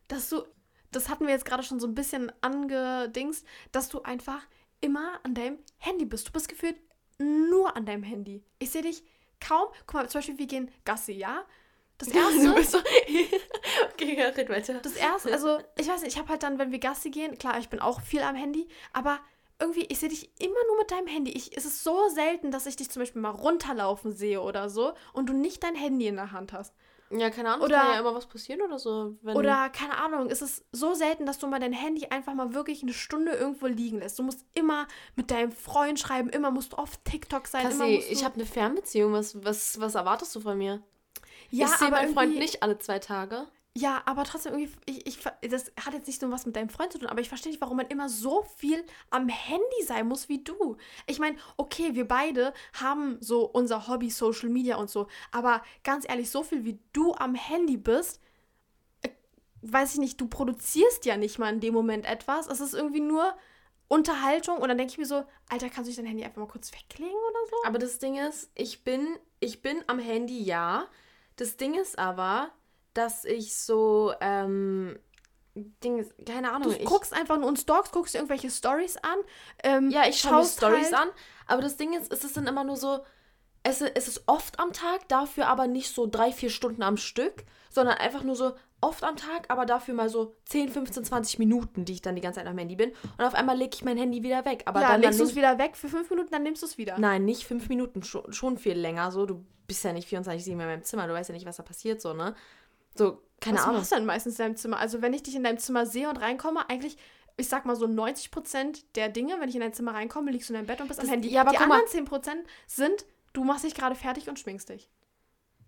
dass du, das hatten wir jetzt gerade schon so ein bisschen angedingst, dass du einfach immer an deinem Handy bist. Du bist gefühlt nur an deinem Handy. Ich sehe dich kaum. Guck mal, zum Beispiel, wir gehen Gassi, ja? Das Du erste. bist so okay, ja, red weiter. Das erste, also ich weiß nicht, ich habe halt dann, wenn wir Gassi gehen, klar, ich bin auch viel am Handy, aber irgendwie, ich sehe dich immer nur mit deinem Handy. Ich, es ist so selten, dass ich dich zum Beispiel mal runterlaufen sehe oder so und du nicht dein Handy in der Hand hast. Ja, keine Ahnung, Oder- kann ja immer was passieren oder so. Oder, keine Ahnung, es ist so selten, dass du mal dein Handy einfach mal wirklich eine Stunde irgendwo liegen lässt. Du musst immer mit deinem Freund schreiben, immer musst du auf TikTok sein. Kassi, ich habe eine Fernbeziehung. Was, was, was erwartest du von mir? ja, ich sehe meinen Freund nicht alle zwei Tage. Ja, aber trotzdem irgendwie, ich, ich, das hat jetzt nicht nur was mit deinem Freund zu tun, aber ich verstehe nicht, warum man immer so viel am Handy sein muss wie du. Ich meine, okay, wir beide haben so unser Hobby Social Media und so, aber ganz ehrlich, so viel wie du am Handy bist, äh, weiß ich nicht, du produzierst ja nicht mal in dem Moment etwas. Es ist irgendwie nur Unterhaltung und dann denke ich mir so, Alter, kannst du nicht dein Handy einfach mal kurz weglegen oder so? Aber das Ding ist, ich bin, ich bin am Handy, ja. Das Ding ist aber, dass ich so, ähm, Ding keine Ahnung. Du ich, guckst einfach nur und stalkst, guckst dir irgendwelche Stories an. Ähm, ja, ich schaue mir Stories halt- an, aber das Ding ist, es ist dann immer nur so, es, es ist oft am Tag, dafür aber nicht so drei, vier Stunden am Stück, sondern einfach nur so oft am Tag, aber dafür mal so 10, 15, 20 Minuten, die ich dann die ganze Zeit am Handy bin. Und auf einmal lege ich mein Handy wieder weg. Aber ja, dann, legst du es wieder weg für fünf Minuten, dann nimmst du es wieder. Nein, nicht fünf Minuten, schon, schon viel länger. So, du bist ja nicht 24-7 in meinem Zimmer, du weißt ja nicht, was da passiert, so, ne? So, keine Was Ahnung. machst du denn meistens in deinem Zimmer? Also wenn ich dich in deinem Zimmer sehe und reinkomme, eigentlich, ich sag mal so 90% der Dinge, wenn ich in dein Zimmer reinkomme, liegst du in deinem Bett und bist Das- am Handy. ja, aber die guck mal. anderen 10% sind, du machst dich gerade fertig und schminkst dich.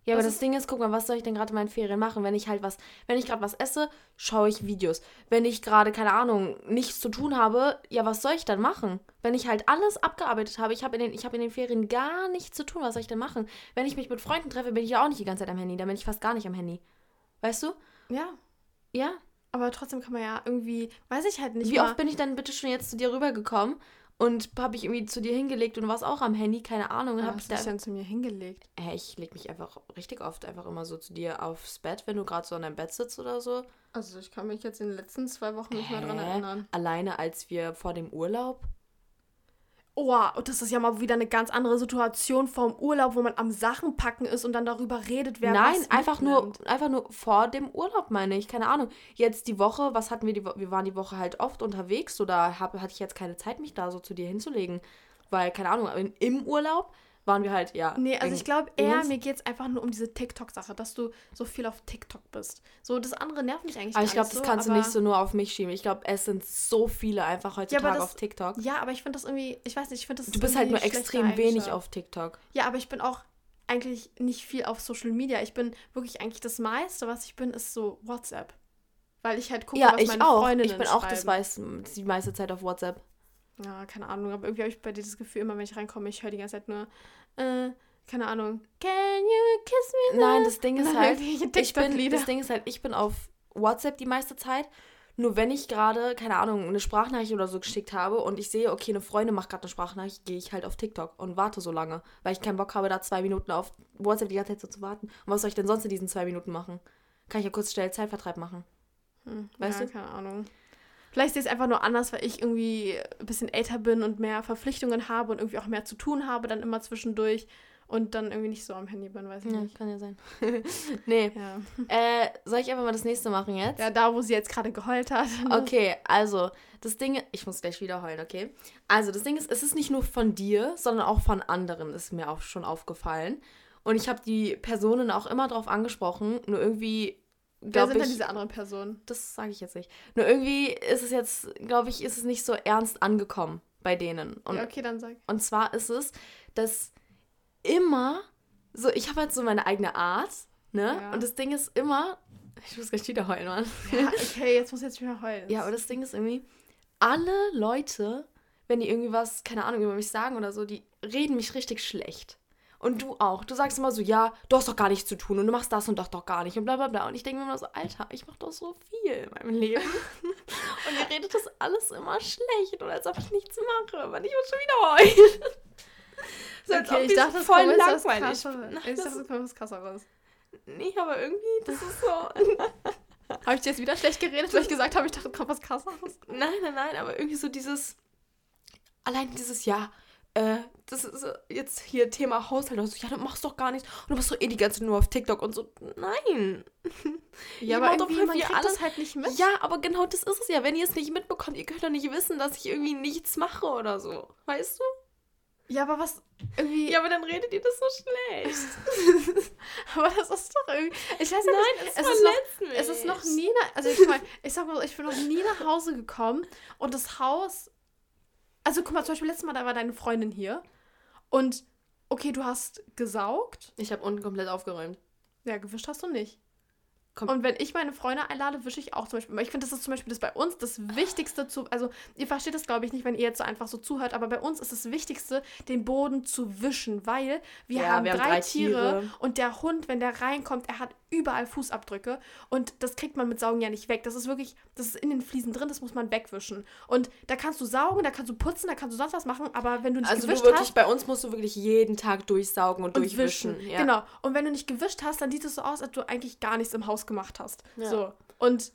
Ja, aber Das das ist- Ding ist, guck mal, was soll ich denn gerade in meinen Ferien machen? Wenn ich halt was, wenn ich gerade was esse, schaue ich Videos. Wenn ich gerade, keine Ahnung, nichts zu tun habe, ja, was soll ich dann machen? Wenn ich halt alles abgearbeitet habe, ich habe in, den- ich hab in den Ferien gar nichts zu tun, was soll ich denn machen? Wenn ich mich mit Freunden treffe, bin ich ja auch nicht die ganze Zeit am Handy, dann bin ich fast gar nicht am Handy. Weißt du? Ja. Ja. Aber trotzdem kann man ja irgendwie, weiß ich halt nicht. Wie mal- oft bin ich dann bitte schon jetzt zu dir rübergekommen und habe ich irgendwie zu dir hingelegt und du warst auch am Handy, keine Ahnung, Ja, hab ich hast da du dich dann zu mir hingelegt? Hä, ich leg mich einfach richtig oft einfach immer so zu dir aufs Bett, wenn du gerade so an deinem Bett sitzt oder so. Also ich kann mich jetzt in den letzten zwei Wochen nicht mehr dran erinnern. Alleine als wir vor dem Urlaub. Oh, und das ist ja mal wieder eine ganz andere Situation vom Urlaub, wo man am Sachen packen ist und dann darüber redet, wer Nein, was einfach nur, einfach nur vor dem Urlaub, meine ich. Keine Ahnung. Jetzt die Woche, was hatten wir die? Wir waren die Woche halt oft unterwegs, da hab, hatte ich jetzt keine Zeit, mich da so zu dir hinzulegen. Weil, keine Ahnung, im Urlaub waren wir halt, ja. Nee, also ich glaube eher, mir geht es einfach nur um diese TikTok-Sache, dass du so viel auf TikTok bist. So, das andere nervt mich eigentlich Aber ich glaube, das so, kannst du nicht so nur auf mich schieben. Ich glaube, es sind so viele einfach heutzutage das- auf TikTok. Ja, aber ich finde das irgendwie, ich weiß nicht, ich finde das Du bist halt nur extrem wenig auf TikTok. Ja, aber ich bin auch eigentlich nicht viel auf Social Media. Ich bin wirklich eigentlich das meiste, was ich bin, ist so WhatsApp. Weil ich halt gucke, ja, was ich meine auch. Freundinnen Ich bin auch das weiß, die meiste Zeit auf WhatsApp. Ja, keine Ahnung, aber irgendwie habe ich bei dir das Gefühl, immer wenn ich reinkomme, ich höre die ganze Zeit nur, äh, keine Ahnung, can you kiss me? Nein, now?" das Ding ist halt, ich bin, das Ding ist halt, ich bin auf WhatsApp die meiste Zeit. Nur wenn ich gerade, keine Ahnung, eine Sprachnachricht oder so geschickt habe und ich sehe, okay, eine Freundin macht gerade eine Sprachnachricht, gehe ich halt auf TikTok und warte so lange, weil ich keinen Bock habe, da zwei Minuten auf WhatsApp die ganze Zeit so zu warten. Und was soll ich denn sonst in diesen zwei Minuten machen? Kann ich ja kurz schnell Zeitvertreib machen. Hm, Weißt ja, du? keine Ahnung. Vielleicht sehe ich es einfach nur anders, weil ich irgendwie ein bisschen älter bin und mehr Verpflichtungen habe und irgendwie auch mehr zu tun habe, dann immer zwischendurch und dann irgendwie nicht so am Handy bin, weiß ich Ja, nicht. kann ja sein. nee. Ja. Äh, soll ich einfach mal das nächste machen jetzt? ja, da, wo sie jetzt gerade geheult hat. Okay, also, das Ding, ich muss gleich wieder heulen, okay? Also, das Ding ist, es ist nicht nur von dir, sondern auch von anderen, ist mir auch schon aufgefallen. Und ich habe die Personen auch immer drauf angesprochen, nur irgendwie, Wer sind denn ich, diese anderen Personen? das sage ich jetzt nicht. Nur irgendwie ist es jetzt, glaube ich, ist es nicht so ernst angekommen bei denen. Und, ja, okay, dann sag. und zwar ist es, dass immer, so, ich habe halt so meine eigene Art, ne? Ja. Und das Ding ist immer, ich muss gleich wieder heulen, Mann. Ja, okay, jetzt muss ich jetzt wieder heulen. Ja, aber das Ding ist irgendwie, alle Leute, wenn die irgendwie was, keine Ahnung, über mich sagen oder so, die reden mich richtig schlecht. Und du auch. Du sagst immer so, ja, du hast doch gar nichts zu tun und du machst das und das doch gar nicht und bla bla bla. Und ich denke mir immer so, Alter, ich mach doch so viel in meinem Leben. und ihr redet das alles immer schlecht und als ob ich nichts mache. Mann, ich muss schon wieder heulen. so, als ob okay, ich dachte, das voll kommt jetzt was langweilig bin. Nein, Ich dachte, das kommt was krasseres. Nee, aber irgendwie, das ist so. Habe ich dir jetzt wieder schlecht geredet, weil ich gesagt habe, ich dachte, es kommt was krasseres? Nein, nein, nein, aber irgendwie so dieses. Allein dieses Ja, äh, das ist so jetzt hier Thema Haushalt. Also, ja, du machst doch gar nichts. Und du bist so eh die ganze Zeit nur auf TikTok und so. Nein. Ja, aber doch irgendwie, man kriegt alles- das halt nicht mit. Ja, aber genau das ist es ja. Wenn ihr es nicht mitbekommt, ihr könnt doch nicht wissen, dass ich irgendwie nichts mache oder so. Weißt du? Ja, aber was irgendwie. Ja, aber dann redet ihr das so schlecht. aber das ist doch irgendwie. Ich weiß Nein, nicht. es es ist noch, mich. es ist noch nie. na- Also ich, mein, ich sag mal, so, ich bin noch nie nach Hause gekommen und das Haus. Also guck mal, zum Beispiel letztes Mal, da war deine Freundin hier und okay, du hast gesaugt. Ich habe unten komplett aufgeräumt. Ja, gewischt hast du nicht. Komm. Und wenn ich meine Freunde einlade, wische ich auch zum Beispiel. Ich finde, das ist zum Beispiel das bei uns das Wichtigste zu. Also, ihr versteht das, glaube ich, nicht, wenn ihr jetzt so einfach so zuhört, aber bei uns ist das Wichtigste, den Boden zu wischen, weil wir Ja, haben, wir haben drei, drei Tiere, Tiere. und der Hund, wenn der reinkommt, er hat überall Fußabdrücke und das kriegt man mit Saugen ja nicht weg. Das ist wirklich, das ist in den Fliesen drin, das muss man wegwischen. Und da kannst du saugen, da kannst du putzen, da kannst du sonst was machen, aber wenn du nicht Also, du gewischt wirklich, hast, bei uns musst du wirklich jeden Tag durchsaugen und, und durchwischen. wischen. Ja. Genau. Und wenn du nicht gewischt hast, dann sieht es so aus, als du eigentlich gar nichts im Haus gemacht hast. Ja. So. Und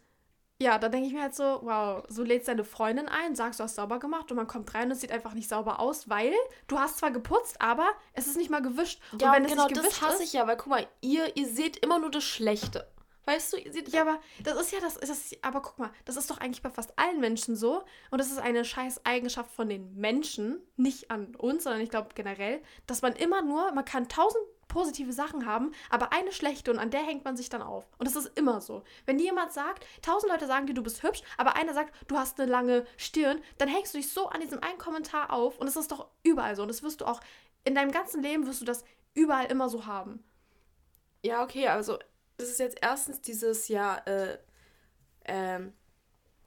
ja, da denke ich mir halt so, wow, so lädst deine Freundin ein, sagst, du hast sauber gemacht und man kommt rein und es sieht einfach nicht sauber aus, weil du hast zwar geputzt, aber es ist nicht mal gewischt. Ja, und wenn genau, es nicht das hasse ich ja, weil guck mal, ihr, ihr seht immer nur das Schlechte. Weißt du, ihr seht Ja, aber das ist ja das, das aber guck mal, das ist doch eigentlich bei fast allen Menschen so. Und das ist eine scheiß Eigenschaft von den Menschen, nicht an uns, sondern ich glaube generell, dass man immer nur, man kann tausend positive Sachen haben, aber eine schlechte und an der hängt man sich dann auf. Und das ist immer so. Wenn dir jemand sagt, tausend Leute sagen dir, du bist hübsch, aber einer sagt, du hast eine lange Stirn, dann hängst du dich so an diesem einen Kommentar auf und es ist doch überall so. Und das wirst du auch in deinem ganzen Leben wirst du das überall immer so haben. Ja, okay, also das ist jetzt erstens dieses ja, äh, ähm,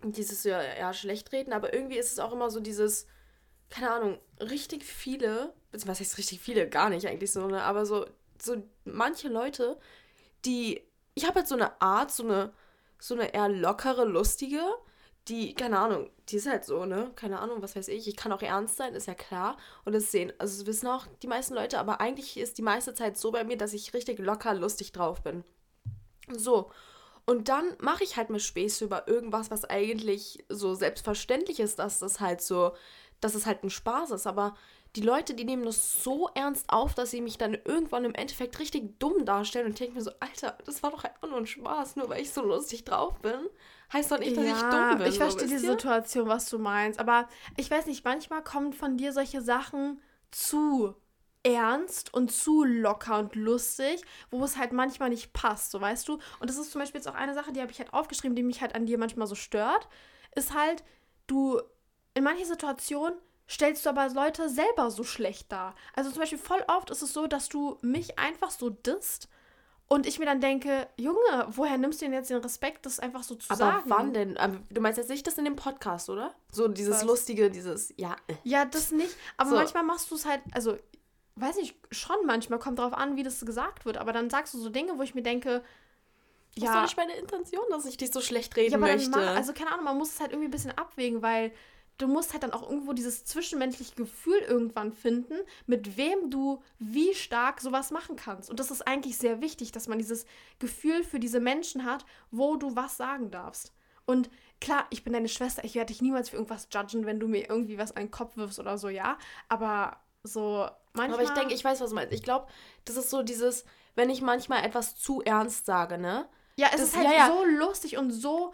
dieses ja, ja, Schlechtreden, aber irgendwie ist es auch immer so dieses, keine Ahnung, richtig viele, was heißt richtig viele, gar nicht eigentlich so, ne, aber so, so manche Leute, die, ich habe jetzt so eine Art, so eine, so eine eher lockere, lustige, die, keine Ahnung, die ist halt so, ne? Keine Ahnung, was weiß ich. Ich kann auch ernst sein, ist ja klar. Und das sehen, also das wissen auch die meisten Leute, aber eigentlich ist die meiste Zeit so bei mir, dass ich richtig locker, lustig drauf bin. So. Und dann mache ich halt mir Späße über irgendwas, was eigentlich so selbstverständlich ist, dass das halt so, dass es halt ein Spaß ist. Aber die Leute, die nehmen das so ernst auf, dass sie mich dann irgendwann im Endeffekt richtig dumm darstellen und denken mir so, Alter, das war doch einfach nur ein Spaß, nur weil ich so lustig drauf bin. Heißt doch nicht, dass ich dumm bin. Ich verstehe so, die Situation, was du meinst. Aber ich weiß nicht, manchmal kommen von dir solche Sachen zu ernst und zu locker und lustig, wo es halt manchmal nicht passt, so weißt du. Und das ist zum Beispiel jetzt auch eine Sache, die habe ich halt aufgeschrieben, die mich halt an dir manchmal so stört, ist halt, du in manchen Situationen stellst du aber Leute selber so schlecht dar. Also zum Beispiel voll oft ist es so, dass du mich einfach so disst und ich mir dann denke, Junge, woher nimmst du denn jetzt den Respekt, das einfach so zu aber sagen? wann denn? Du meinst jetzt nicht das in dem Podcast, oder? So dieses Was? lustige, dieses, ja. äh. Ja, das nicht. Aber So. manchmal machst du es halt, also, weiß ich, schon manchmal, kommt drauf an, wie das gesagt wird. Aber dann sagst du so Dinge, wo ich mir denke, Das ist doch nicht meine Intention, dass ich dich so schlecht reden ja, aber möchte. mach, also keine Ahnung, man muss es halt irgendwie ein bisschen abwägen, weil du musst halt dann auch irgendwo dieses zwischenmenschliche Gefühl irgendwann finden, mit wem du wie stark sowas machen kannst. Und das ist eigentlich sehr wichtig, dass man dieses Gefühl für diese Menschen hat, wo du was sagen darfst. Und klar, ich bin deine Schwester, ich werde dich niemals für irgendwas judgen, wenn du mir irgendwie was an den Kopf wirfst oder so, ja. Aber so manchmal. Aber ich denke, ich weiß, was du meinst. Ich glaube, das ist so dieses, wenn ich manchmal etwas zu ernst sage, ne? ja, es das- ist halt ja, ja. so lustig und so,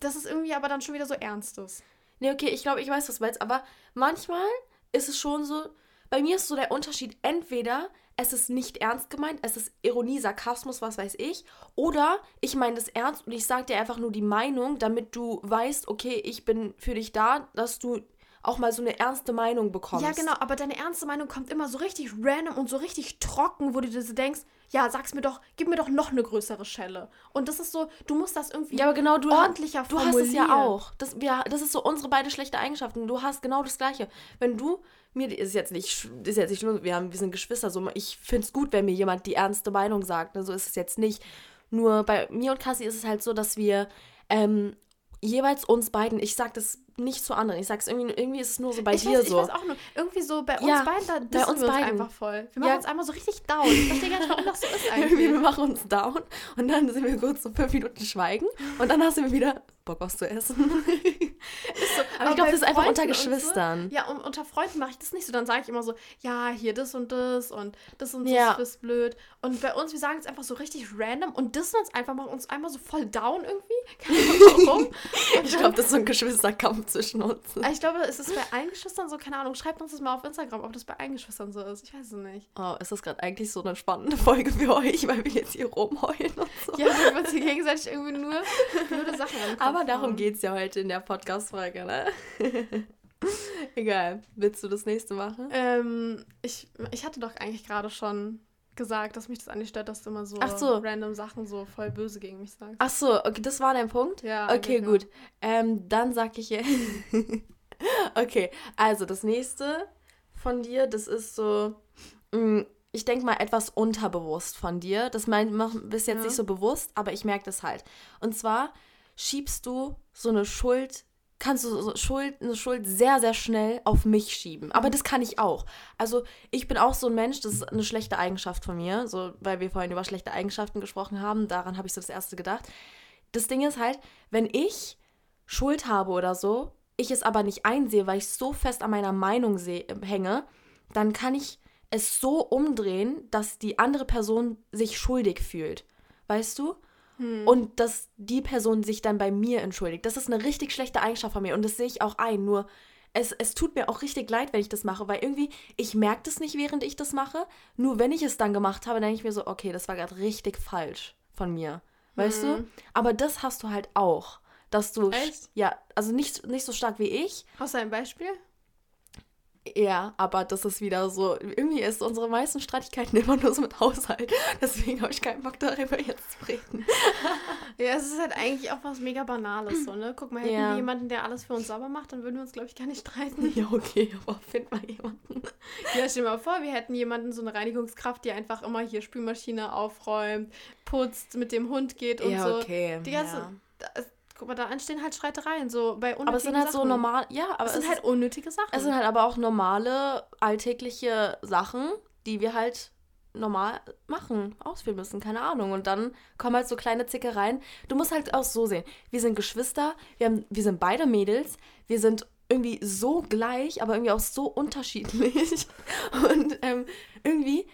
dass es irgendwie aber dann schon wieder so ernst ist. Nee, okay, ich glaube, ich weiß, was du meinst. Aber manchmal ist es schon so, bei mir ist so der Unterschied, entweder es ist nicht ernst gemeint, es ist Ironie, Sarkasmus, was weiß ich, oder ich meine das ernst und ich sage dir einfach nur die Meinung, damit du weißt, okay, ich bin für dich da, dass du auch mal so eine ernste Meinung bekommst. Ja, genau, aber deine ernste Meinung kommt immer so richtig random und so richtig trocken, wo du dir so denkst, ja, sag's mir doch, gib mir doch noch eine größere Schelle. Und das ist so, du musst das irgendwie Ja, aber genau, du, ordentlicher du hast es ja auch. Das, wir, das ist so unsere beide schlechte Eigenschaften. Du hast genau das Gleiche. Wenn du mir, ist jetzt nicht, ist jetzt nicht nur, wir, haben, wir sind Geschwister, so, ich finde es gut, wenn mir jemand die ernste Meinung sagt. Ne? So ist es jetzt nicht. Nur bei mir und Cassie ist es halt so, dass wir ähm, jeweils uns beiden, ich sag das nicht zu anderen, ich sag's irgendwie, irgendwie ist es nur so bei ich dir weiß, so. Ich weiß auch nur, irgendwie so bei uns Ja, beiden, da bei uns wir uns beiden. einfach voll. Wir machen Ja. uns einmal so richtig down. Ich verstehe gar nicht, warum das so ist Irgendwie, wir eigentlich. machen uns down und dann sind wir kurz so fünf Minuten schweigen und dann hast du mir wieder Bock was zu essen. so, Aber ich glaube, das ist einfach unter und so- Geschwistern. Ja, und unter Freunden mache ich das nicht so. Dann sage ich immer so, ja, hier das und das und das und das Ja. ist blöd. Und bei uns, wir sagen es einfach so richtig random und dissen uns einfach, machen uns einmal so voll down irgendwie. Keine Ahnung warum. Ich glaube, das ist so ein Geschwisterkampf zwischen uns. Aber Ich glaube, es ist bei allen Geschwistern so, keine Ahnung, schreibt uns das mal auf Instagram, ob das bei allen Geschwistern so ist. Ich weiß es nicht. Oh, ist das gerade eigentlich so eine spannende Folge für euch, weil wir jetzt hier rumheulen und so? Ja, weil wir uns hier gegenseitig irgendwie nur blöde Sachen an den Kopf Aber darum geht es ja heute in der Podcast-Folge, ne? Egal. Willst du das nächste machen? Ähm, ich, ich hatte doch eigentlich gerade schon gesagt, dass mich das eigentlich stört, dass du immer so, so. random Sachen so voll böse gegen mich sagst. Ach so, okay, das war dein Punkt? Ja, Okay, genau. gut. Ähm, dann sag ich jetzt. okay, also das nächste von dir, das ist so, mh, ich denke mal etwas unterbewusst von dir. Das mein, mach, bist jetzt Ja. nicht so bewusst, aber ich merke das halt. Und zwar schiebst du so eine Schuld, kannst du so Schuld, eine Schuld sehr, sehr schnell auf mich schieben. Aber das kann ich auch. Also ich bin auch so ein Mensch, das ist eine schlechte Eigenschaft von mir, so weil wir vorhin über schlechte Eigenschaften gesprochen haben, daran habe ich so das erste gedacht das Ding ist halt, wenn ich Schuld habe oder so, ich es aber nicht einsehe, weil ich so fest an meiner Meinung hänge, dann kann ich es so umdrehen, dass die andere Person sich schuldig fühlt. Weißt du? Hm. Und dass die Person sich dann bei mir entschuldigt. Das ist eine richtig schlechte Eigenschaft von mir und das sehe ich auch ein. Nur es, es tut mir auch richtig leid, wenn ich das mache, weil irgendwie, ich merke das nicht, während ich das mache. Nur wenn ich es dann gemacht habe, denke ich mir so, okay, das war gerade richtig falsch von mir. Weißt hm. du? Aber das hast du halt auch. Dass du. Echt? Ja, also nicht, nicht so stark wie ich. Hast du ein Beispiel? Ja, aber das ist wieder so, irgendwie ist unsere meisten Streitigkeiten immer nur so mit Haushalt. Deswegen habe ich keinen Bock darüber jetzt zu reden. ja, es ist halt eigentlich auch was mega Banales so, ne? Guck mal, hätten ja. wir jemanden, der alles für uns sauber macht, dann würden wir uns, glaube ich, gar nicht streiten. Ja, okay, aber find mal jemanden. Ja, stell dir mal vor, wir hätten jemanden, so eine Reinigungskraft, die einfach immer hier Spülmaschine aufräumt, putzt, mit dem Hund geht und ja, so. Okay. Die ganze, ja guck mal, da entstehen halt Streitereien, so bei unnötigen Aber es sind halt Sachen. so normal, ja, aber es sind halt unnötige Sachen. Es sind halt aber auch normale, alltägliche Sachen, die wir halt normal machen, ausführen müssen, keine Ahnung. Und dann kommen halt so kleine Zickereien. Du musst halt auch so sehen. Wir sind Geschwister, wir, haben, wir sind beide Mädels, wir sind irgendwie so gleich, aber irgendwie auch so unterschiedlich. Und ähm, irgendwie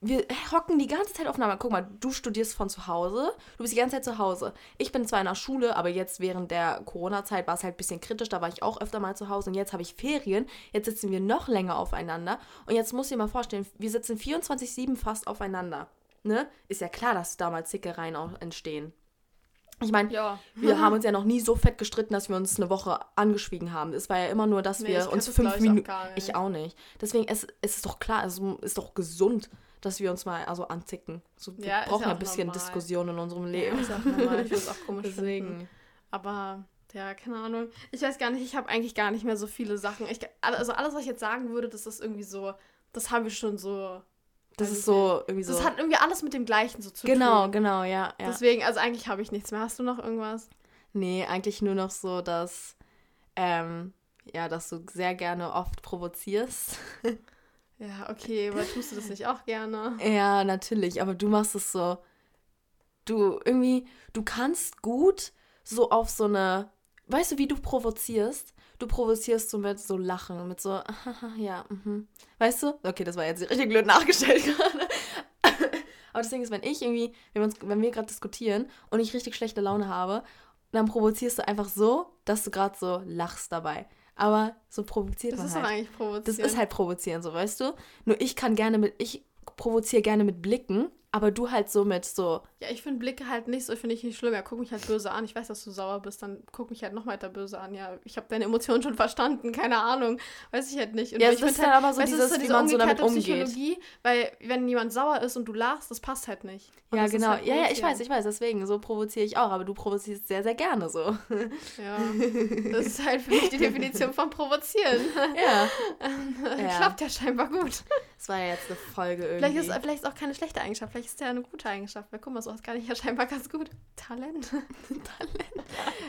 wir hocken die ganze Zeit aufeinander. Guck mal, du studierst von zu Hause, du bist die ganze Zeit zu Hause. Ich bin zwar in der Schule, aber jetzt während der Corona-Zeit war es halt ein bisschen kritisch, da war ich auch öfter mal zu Hause und jetzt habe ich Ferien. Jetzt sitzen wir noch länger aufeinander und jetzt musst du dir mal vorstellen, wir sitzen 24-7 fast aufeinander. Ne? Ist ja klar, dass da mal Zickereien auch entstehen. Ich meine, ja. wir haben uns ja noch nie so fett gestritten, dass wir uns eine Woche angeschwiegen haben. Es war ja immer nur, dass nee, wir uns fünf Minuten. Ich auch nicht. Deswegen, es, es ist doch klar, es ist doch gesund, dass wir uns mal also anzicken. So, wir ja, brauchen ja ein bisschen normal. Diskussion in unserem Leben. Ja, ist auch normal. Ich finde es auch komisch. Deswegen. Finden. Aber ja, keine Ahnung. Ich weiß gar nicht, ich habe eigentlich gar nicht mehr so viele Sachen. Ich, also alles, was ich jetzt sagen würde, das ist irgendwie so, das haben wir schon so. Das ist so irgendwie so. Das hat irgendwie alles mit dem Gleichen so zu genau, tun. Genau, genau, ja, ja. Deswegen, also eigentlich habe ich nichts mehr. Hast du noch irgendwas? Nee, eigentlich nur noch so, dass, ähm, ja, dass du sehr gerne oft provozierst. Ja, okay, aber tust du das nicht auch gerne? Ja, natürlich, aber du machst es so. Du irgendwie, du kannst gut so auf so eine, weißt du, wie du provozierst? Du provozierst so mit so Lachen, mit so, ja, mhm. Weißt du? Okay, das war jetzt richtig blöd nachgestellt gerade. aber das Ding ist, wenn ich irgendwie, wenn wir, wenn wir gerade diskutieren und ich richtig schlechte Laune habe, dann provozierst du einfach so, dass du gerade so lachst dabei aber so provoziert das man halt. Das ist doch eigentlich provozieren. Das ist halt provozieren, so weißt du. Nur ich kann gerne mit, ich provoziere gerne mit Blicken aber du halt so mit so. Ja, ich finde Blicke halt nicht so, finde ich nicht schlimm. Ja, guck mich halt böse an. Ich weiß, dass du sauer bist, dann guck mich halt noch weiter böse an. Ja, ich habe deine Emotionen schon verstanden, keine Ahnung. Weiß ich halt nicht. Und ja, ich das ist halt, halt aber so dieses, so wie man so damit umgeht. Psychologie, weil wenn jemand sauer ist und du lachst, das passt halt nicht. Und ja, genau. Halt ja, ja, ich weiß, ich weiß. Deswegen, so provoziere ich auch. Aber du provozierst sehr, sehr gerne so. Ja, das ist halt für mich die Definition von provozieren. Ja. ja. Klappt ja scheinbar gut. Das war ja jetzt eine Folge irgendwie. Vielleicht ist, vielleicht ist auch keine schlechte Eigenschaft. Vielleicht ist ja eine gute Eigenschaft. Weil guck mal, sowas kann ich ja scheinbar ganz gut. Talent. Talent.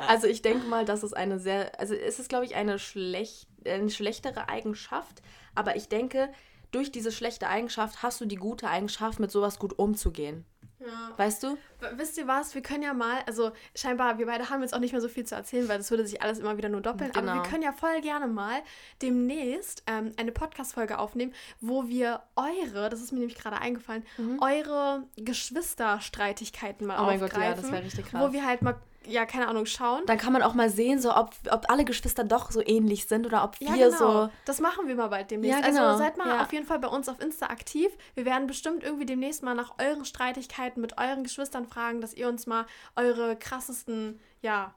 Also ich denke mal, dass es eine sehr, also es ist, glaube ich, eine, schlecht, eine schlechtere Eigenschaft. Aber ich denke, durch diese schlechte Eigenschaft hast du die gute Eigenschaft, mit sowas gut umzugehen. Ja. Weißt du? Wisst ihr was? Wir können ja mal, also scheinbar, wir beide haben jetzt auch nicht mehr so viel zu erzählen, weil das würde sich alles immer wieder nur doppeln. Genau. Aber wir genau. können ja voll gerne mal demnächst ähm, eine Podcast-Folge aufnehmen, wo wir eure, das ist mir nämlich gerade eingefallen, mhm. eure Geschwisterstreitigkeiten mal oh aufgreifen. Oh mein Gott, ja, das wäre richtig krass. Wo wir halt mal ja, keine Ahnung, schauen. Dann kann man auch mal sehen, so ob, ob alle Geschwister doch so ähnlich sind oder ob wir ja, genau. so. Das machen wir mal bald demnächst. Ja, also genau. Also seid mal ja. auf jeden Fall bei uns auf Insta aktiv. Wir werden bestimmt irgendwie demnächst mal nach euren Streitigkeiten mit euren Geschwistern fragen, dass ihr uns mal eure krassesten, ja,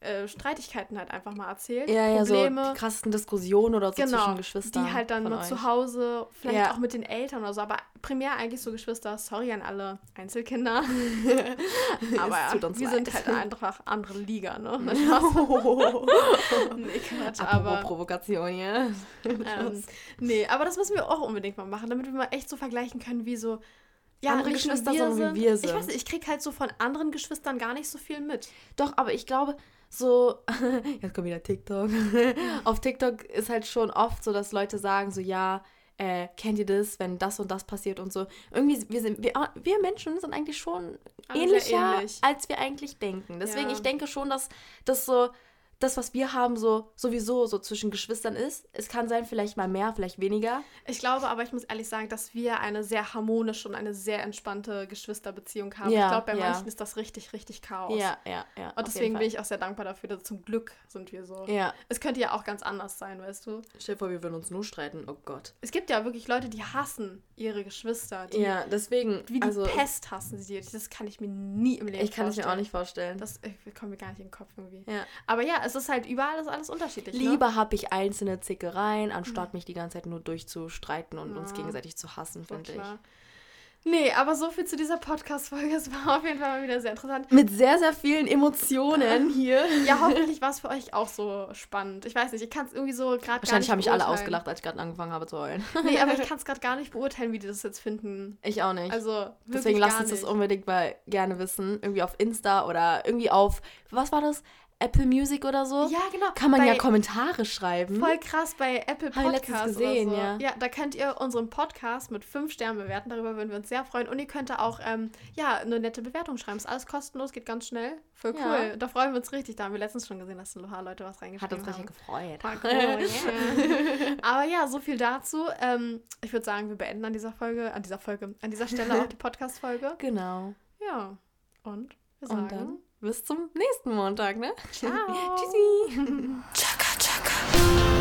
äh, Streitigkeiten halt einfach mal erzählt. Ja, Probleme. ja, so die krassesten Diskussionen oder so genau, zwischen Geschwistern. Die halt dann mal zu Hause, vielleicht ja. auch mit den Eltern oder so, aber primär eigentlich so Geschwister. Sorry an alle Einzelkinder. aber wir leid. sind halt einfach andere Liga, ne? nee, Quatsch, aber. Provokation, ja. ähm, nee, aber das müssen wir auch unbedingt mal machen, damit wir mal echt so vergleichen können, wie so ja, andere Geschwister, sondern wie wir sind. Ich weiß nicht, ich krieg halt so von anderen Geschwistern gar nicht so viel mit. Doch, aber ich glaube, so, jetzt kommt wieder TikTok. Auf TikTok ist halt schon oft so, dass Leute sagen, so, ja, äh, kennt ihr das, wenn das und das passiert und so. Irgendwie, wir, sind, wir, wir Menschen sind eigentlich schon Alle ähnlicher, ähnlich. als wir eigentlich denken. Deswegen, Ja. ich denke schon, dass das so, das, was wir haben, so sowieso so zwischen Geschwistern ist. Es kann sein, vielleicht mal mehr, vielleicht weniger. Ich glaube aber, ich muss ehrlich sagen, dass wir eine sehr harmonische und eine sehr entspannte Geschwisterbeziehung haben. Ja, ich glaube, bei ja. manchen ist das richtig, richtig Chaos. Ja, ja, ja. Und deswegen bin ich auch sehr dankbar dafür, dass zum Glück sind wir so. Ja. Es könnte ja auch ganz anders sein, weißt du. Stell dir vor, wir würden uns nur streiten. Oh Gott. Es gibt ja wirklich Leute, die hassen ihre Geschwister. Die Ja, deswegen. Wie die also, Pest hassen sie die. Das kann ich mir nie im Leben ich kann es mir auch vorstellen. nicht vorstellen. Das äh, kommt mir gar nicht in den Kopf irgendwie. ja. Aber ja, es ist halt überall ist alles unterschiedlich. Ne? Lieber habe ich einzelne Zickereien, anstatt mich die ganze Zeit nur durchzustreiten und uns Ja. gegenseitig zu hassen, finde ich. Nee, aber so viel zu dieser Podcast-Folge. Es war auf jeden Fall mal wieder sehr interessant. Mit sehr, sehr vielen Emotionen hier. Ja, hoffentlich war es für euch auch so spannend. Ich weiß nicht, ich kann es irgendwie so gerade gar nicht Wahrscheinlich haben mich alle ausgelacht, als ich gerade angefangen habe zu heulen. Nee, aber ich kann es gerade gar nicht beurteilen, wie die das jetzt finden. Ich auch nicht. Also, Deswegen lasst uns das unbedingt mal gerne wissen. Irgendwie auf Insta oder irgendwie auf, was war das? Apple Music oder so? Ja, genau. Kann man bei, ja Kommentare schreiben. Voll krass bei Apple Podcasts gesehen, oder so. ja. Ja, da könnt ihr unseren Podcast mit fünf Sternen bewerten. Darüber würden wir uns sehr freuen. Und ihr könnt da auch ähm, ja, eine nette Bewertung schreiben. Ist alles kostenlos, geht ganz schnell. Voll cool. Ja. Da freuen wir uns richtig. Da haben wir letztens schon gesehen, dass ein paar Leute was Hat reingeschrieben uns haben. richtig gefreut. Voll cool, yeah. Aber ja, so viel dazu. Ähm, ich würde sagen, wir beenden an dieser Folge, an dieser Folge, an dieser Stelle auch die Podcast-Folge. Genau. Ja. Und wir Und dann sagen bis zum nächsten Montag, ne? Ciao. Tschüssi. Chaka Chaka.